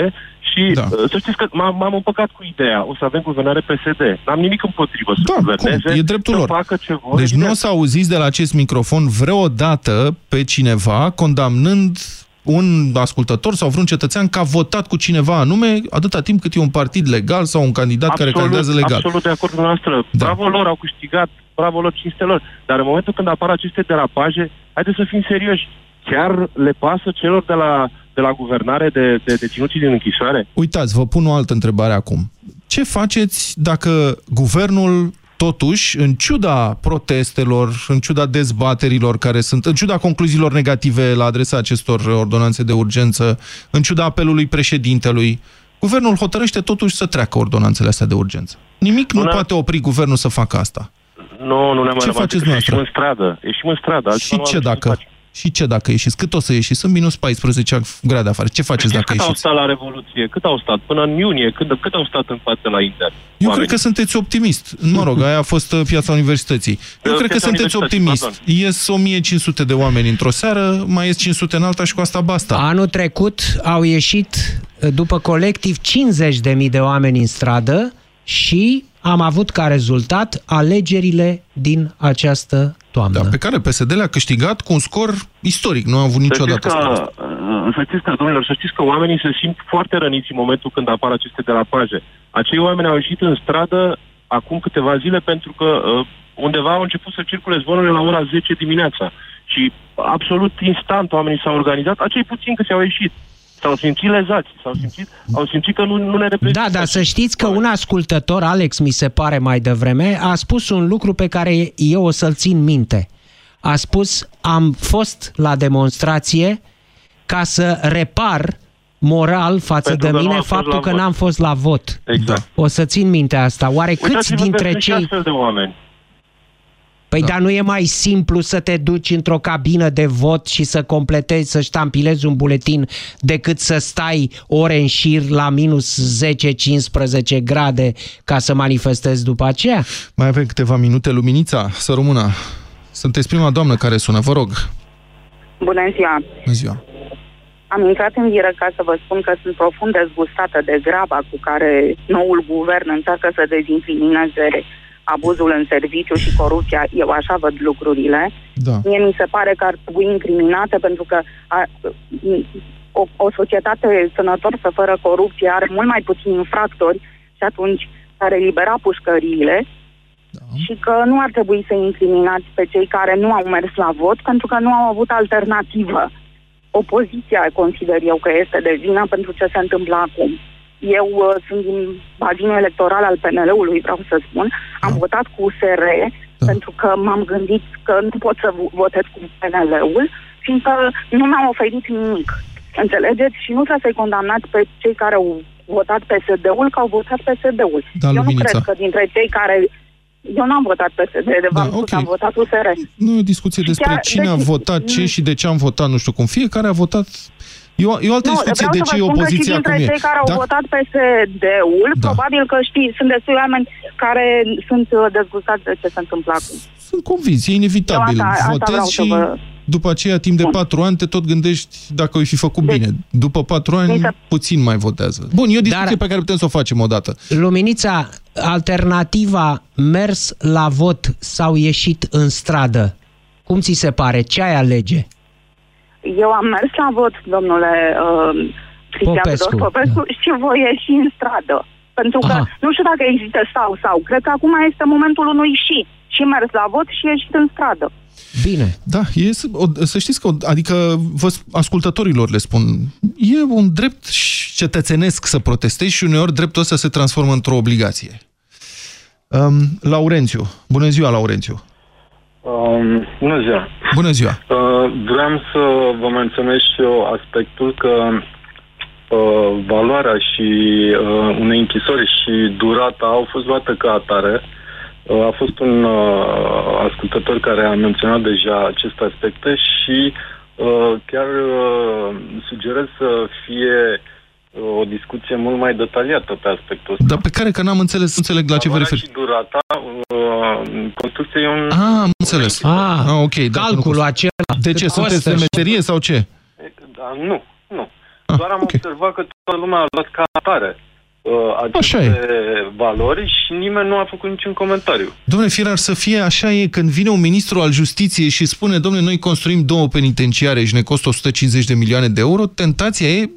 și da. uh, să știți că m-am, m-am împăcat cu ideea. O să avem guvernare PSD. N-am nimic împotrivă să Da, guverneze. cum? E dreptul să lor. facă ce vor. Deci nu evident. o să auziți de la acest microfon vreodată pe cineva condamnând un ascultător sau vreun cetățean că a votat cu cineva anume atâta timp cât e un partid legal sau un candidat care candidează legal. Absolut de acord cu noastră. Da. Bravo lor, au câștigat, bravo lor, cinste lor. Dar în momentul când apar aceste derapaje, haideți să fim serioși. Chiar le pasă celor de la, de la guvernare de, de deținuții din închisoare? Uitați, vă pun o altă întrebare acum. Ce faceți dacă guvernul totuși, în ciuda protestelor, în ciuda dezbaterilor care sunt, în ciuda concluziilor negative la adresa acestor ordonanțe de urgență, în ciuda apelului președintelui, guvernul hotărăște totuși să treacă ordonanțele astea de urgență. Nimic nu Bună. poate opri guvernul să facă asta. Nu, nu ne-am Ce mai faceți rămas decât să ieșim dumneavoastră? în stradă. Ieșim în stradă. altceva Și nu ce avem dacă? Și ce dacă ieșiți? Cât o să ieșiți? Sunt minus 14 grade afară. Ce faceți Știți dacă cât au ieșiți? stat la Revoluție? Cât au stat? Până în iunie? Cât, cât au stat în față la Inter? Eu cred că sunteți optimist. Mă rog, aia a fost uh, piața universității. Eu Uh, cred că piața sunteți universității, optimist. Ies 1500 de oameni într-o seară, mai ies 500 în alta și cu asta basta. Anul trecut au ieșit, după colectiv, 50.000 de oameni în stradă și am avut ca rezultat alegerile din această toamnă. Da, pe care PSD le-a câștigat cu un scor istoric. Nu a avut niciodată să scorul știți, ăsta. că, uh, să știți că, domnilor, să știți că oamenii se simt foarte răniți în momentul când apar aceste derapaje. Acei oameni au ieșit în stradă acum câteva zile pentru că uh, undeva au început să circule zvonurile la ora 10 dimineața. Și absolut instant oamenii s-au organizat, acei puțini câți au ieșit. S-au simțit lezați, s-au simțit, au simțit că nu, nu ne reprezintă. Da, dar să știți că un ascultător, Alex, mi se pare mai devreme, a spus un lucru pe care eu o să-l țin minte. A spus, am fost la demonstrație ca să repar moral față Pentru de că nu mine am fost faptul la că vot. n-am fost la vot. Exact. O să țin minte asta. Oare câți Uitați-vă că dintre sunt și cei... astfel de oameni. Păi da. dar nu e mai simplu să te duci într-o cabină de vot și să completezi, să ștampilezi un buletin decât să stai ore în șir la minus 10-15 grade ca să manifestezi după aceea? Mai avem câteva minute. Luminița, să rămână. Sunteți prima doamnă care sună, vă rog. Bună ziua! Bună ziua. Am intrat în direct ca să vă spun că sunt profund dezgustată de graba cu care noul guvern încearcă să dezincrimineze abuzul în serviciu și corupția. Eu așa văd lucrurile. Da. Mie mi se pare că ar trebui incriminate pentru că a, o, o societate sănătoasă fără corupție are mult mai puțini infractori și atunci ar elibera pușcăriile și că nu ar trebui să incriminați pe cei care nu au mers la vot pentru că nu au avut alternativă. Opoziția consider eu că este de vină pentru ce se întâmplă acum. Eu uh, sunt din bazinul electoral al PNL-ului, vreau să spun. Am Da. votat cu USR pentru că m-am gândit că nu pot să vo- votez cu PNL-ul, fiindcă nu mi-au oferit nimic. Înțelegeți? Și nu trebuie să-i condamnați pe cei care au votat PSD-ul, că au votat PSD-ul. Da, eu nu Luminița. cred că dintre cei care... Eu n-am votat PSD, de v-am spus, am votat USR. Nu e o discuție Și despre chiar- cine a deci- votat ce și de ce am votat, nu știu cum. Fiecare a votat... E o, e o altă Nu, discuție vreau de să ce vă e spun că și opoziția dintre cum e. cei care au Da? votat PSD-ul, Da. probabil că știi, sunt destui oameni care sunt uh, dezgustați de ce se întâmplă acum. Sunt convins, e inevitabil. Eu asta- asta Votezi vreau să și vă- după aceea, timp de patru ani, te tot gândești dacă ai fi făcut bine. După patru ani, Mi se- puțin mai votează. Bun, e o discuție pe care putem să o facem odată. Luminița, alternativa mers la vot sau ieșit în stradă, cum ți se pare? Ce ai alege? Eu am mers la vot, domnule uh, Cristian Popescu, Tudor Popescu, și voi ieși în stradă. Pentru că Aha. nu știu dacă există sau sau. Cred că acum este momentul unui și. Și mers la vot și ieșit în stradă. Bine. Da, e, să- o, să știți că, o- adică vă, sp- ascultătorilor le spun, e un drept cetățenesc să protestezi și uneori dreptul ăsta se transformă într-o obligație. Um, Laurențiu. Bună ziua, Laurențiu. Um, bună ziua. Bună ziua. Uh, vreau să vă menționez și eu aspectul că uh, valoarea și uh, unei închisori și durata au fost luate ca atare. Uh, a fost un uh, ascultător care a menționat deja aceste aspecte și uh, chiar uh, sugerez să fie uh, o discuție mult mai detaliată pe aspectul ăsta. Dar pe care, că n-am înțeles, nu înțeleg la ce vă Valoarea referi. și durata, uh, construcția e un... Ah, am înțeles. Ah, ah ok. da, calculul nu- acela. De cât ce? Sunteți costă de și- meserie sau ce? Da, nu, nu. Doar am observat că toată lumea a luat ca atare uh, aceste Așa valori și nimeni nu a făcut niciun comentariu. Domnule Firar, să fie așa e când vine un ministru al justiției și spune, domnule, noi construim două penitenciare și ne costă 150 de milioane de euro, tentația e...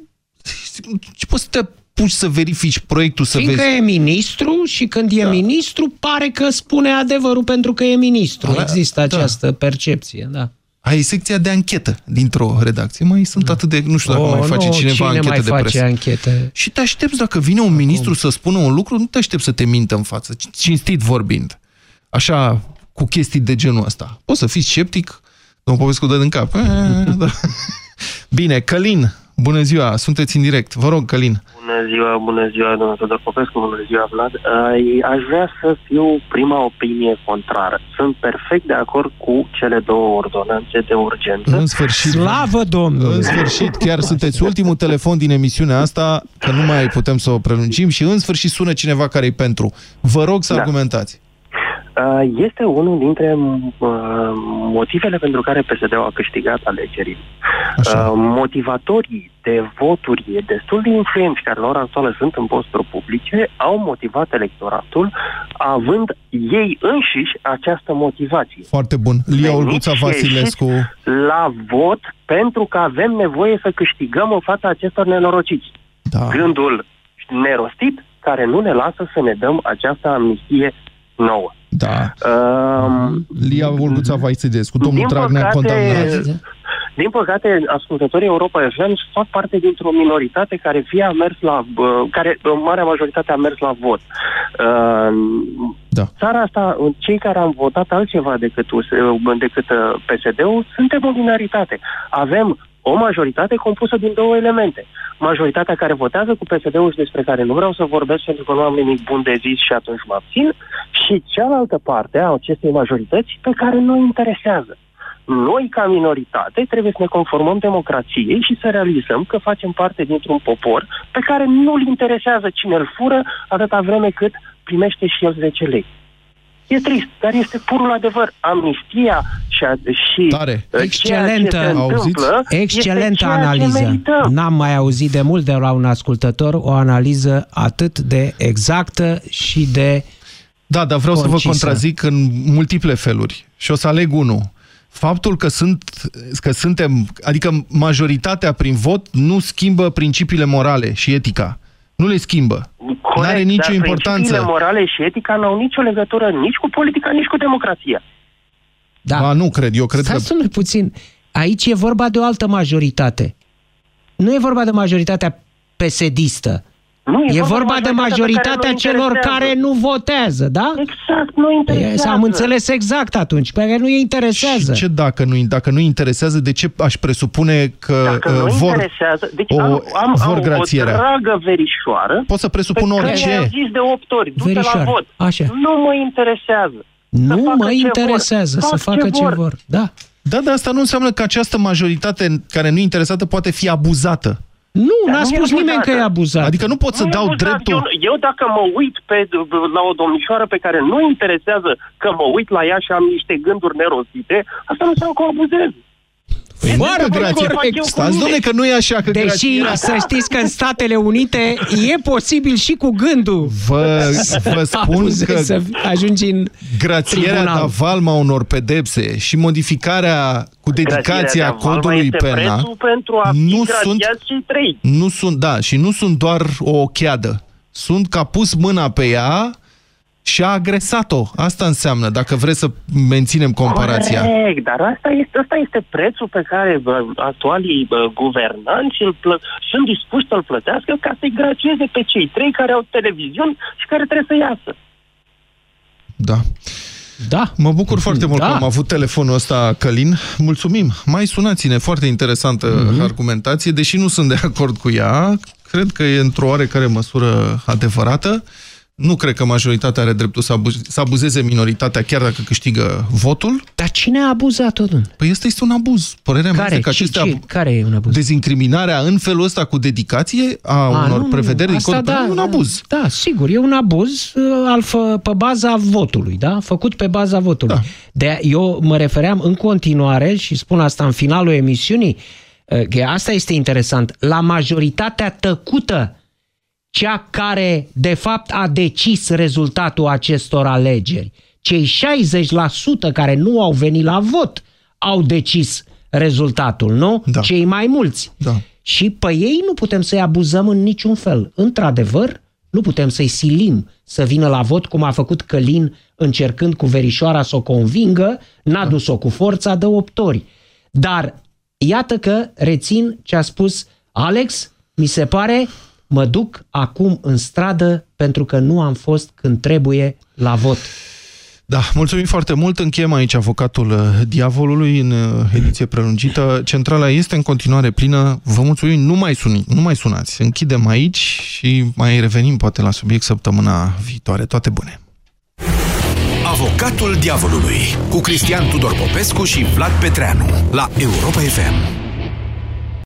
Ce poți să te puși să verifici proiectul, să Fiindcă vezi... e ministru și când e ministru, pare că spune adevărul pentru că e ministru. Ala- Există da. această percepție, da. Ai secția de anchetă dintr-o redacție. Mai sunt atât de... Nu știu dacă O, mai face nu, cineva cine anchete mai de face presă. anchete? Și te aștepți dacă vine un ministru să spună un lucru, nu te aștepți să te mintă în față, cinstit vorbind. Așa, cu chestii de genul ăsta. Poți să fii sceptic, domnul Popescu dă din cap. Da. <laughs> Bine, Călin, bună ziua, sunteți în direct. Vă rog, Călin. Bună ziua, bună ziua, domnul Tudor Popescu, bună ziua, Vlad. Ai- Aș vrea să fiu prima opinie contrară. Sunt perfect de acord cu cele două ordonanțe de urgență. În sfârșit. Slavă Domnului! În sfârșit, chiar sunteți ultimul telefon din emisiunea asta, că nu mai putem să o prelungim și în sfârșit sună cineva care e pentru. Vă rog să Da. argumentați. Uh, Este unul dintre uh, motivele pentru care PSD-ul a câștigat alegerile. Uh, Motivatorii de voturi destul de influenți care la ora actuală sunt în posturi publice au motivat electoratul având ei înșiși această motivație. Foarte bun. Lia Olguța Veniți și Vasilescu. ieșiți la vot pentru că avem nevoie să câștigăm în fața acestor nenorociți. Da. Gândul nerostit care nu ne lasă să ne dăm această amnistie nouă. Da. Um, Lia Olguța Vasilescu, domnul din Dragnea păcate, condamnat. Din păcate, ascultătorii Europa FM fac parte dintr-o minoritate care fie a mers la, uh, care uh, marea majoritate a mers la vot. Uh, da. Țara asta, uh, cei care am votat altceva decât, US, uh, decât uh, PSD-ul, suntem o minoritate. Avem o majoritate compusă din două elemente. Majoritatea care votează cu PSD-ul și despre care nu vreau să vorbesc pentru că nu am nimic bun de zis și atunci mă abțin, și cealaltă parte a acestei majorități pe care nu interesează. Noi, ca minoritate, trebuie să ne conformăm democrației și să realizăm că facem parte dintr-un popor pe care nu-l interesează cine îl fură atâta vreme cât primește și el 10 lei. E trist, dar este purul adevăr. Amnistia și, a, și Tare. uh, Excelentă, ceea ce se întâmplă este excelentă ceea ce analiză. merităm. N-am mai auzit de mult de la un ascultător o analiză atât de exactă și de Da, dar vreau să vă concisă. contrazic în multiple feluri. Și o să aleg unul. Faptul că, sunt, că suntem, adică majoritatea prin vot nu schimbă principiile morale și etica. Nu le schimbă. Nu are nicio dar importanță. principiile morale și etica n-au nicio legătură nici cu politica, nici cu democrația. Da. Ba, nu cred. Eu cred Stai că... să puțin. Aici e vorba de o altă majoritate. Nu e vorba de majoritatea pesedistă. Nu, e, e vorba, vorba de de majoritatea majoritatea care nu celor interesează. care nu votează, da? Exact, nu E, interesează. Am înțeles exact atunci, pe care nu îi interesează. Și ce dacă nu, dacă nu interesează, de ce aș presupune că Dacă nu uh, vor... interesează, deci o- am, am, vor am grațierea. o dragă verișoară Pot să presupun pe care orice. i-am zis de 8 ori, du-te la Verișoară, vot. așa. Nu mă interesează. Nu facă mă ce interesează vor. să Fac facă ce ce vor. vor. Da. Da, dar asta nu înseamnă că această majoritate care nu e interesată poate fi abuzată. Nu, Dar n-a nu e spus nimeni abuzată. că e abuzat. Adică nu pot să Nu e dau abuzat. dreptul... Eu, eu dacă mă uit pe, la o domnișoară pe care nu interesează că mă uit la ea și am niște gânduri nerostite, asta nu înseamnă că o abuzez. Păi, Este mare de fapt grație. ce fac eu cu Stați, mine. domne, că nu e așa, că Deși grațierea... să știți că în Statele Unite e posibil și cu gândul Vă, vă să <laughs> spun abuzezi, că să ajungi în grațierea tribunal. de valma unor pedepse și modificarea cu dedicația Grațierea de Valma codului este penal prețul pentru a fi nu grațiați sunt, cei trei. nu sunt, da, și nu sunt doar o ocheadă. Sunt că a pus mâna pe ea și a agresat-o. Asta înseamnă, dacă vreți să menținem comparația. Corect, dar asta este, asta este prețul pe care bă, actualii bă, guvernanți îl plă- sunt dispuși să-l plătească ca să-i gracieze pe cei trei care au televiziuni și care trebuie să iasă. Da. Da. Mă bucur foarte mult Da. că am avut telefonul ăsta, Călin. Mulțumim. Mai sunați-ne. Foarte interesantă Mhm. argumentație. Deși nu sunt de acord cu ea, cred că e într-o oarecare măsură adevărată. Nu cred că majoritatea are dreptul să, abu- să abuzeze minoritatea chiar dacă câștigă votul. Dar cine a abuzat-o, domnule? Păi ăsta este un abuz. Părerea mea Care? este că Ce- acestea... ce? Care e un abuz? Dezincriminarea în felul ăsta cu dedicație a, A, unor nu, nu, prevederi din asta codul penal e un abuz. Da, sigur, e un abuz uh, al fă, pe baza votului, da? Făcut pe baza votului. Da. De eu mă refeream în continuare și spun asta în finalul emisiunii, uh, că asta este interesant, la majoritatea tăcută, cea care de fapt a decis rezultatul acestor alegeri. Cei 60% care nu au venit la vot au decis rezultatul, nu? Da. Cei mai mulți. Da. Și pe ei nu putem să-i abuzăm în niciun fel. Într-adevăr, nu putem să-i silim să vină la vot, cum a făcut Călin încercând cu verișoara să o convingă, n-a dus-o cu forța de opt ori. Dar iată că rețin ce a spus Alex, mi se pare, mă duc acum în stradă pentru că nu am fost când trebuie la vot. Da, mulțumim foarte mult. Încheiem aici avocatul uh, diavolului în uh, ediție prelungită. Centrala este în continuare plină. Vă mulțumim. Nu mai, suni, nu mai sunați. Închidem aici și mai revenim poate la subiect săptămâna viitoare. Toate bune! Avocatul diavolului cu Cristian Tudor Popescu și Vlad Petreanu la Europa FM.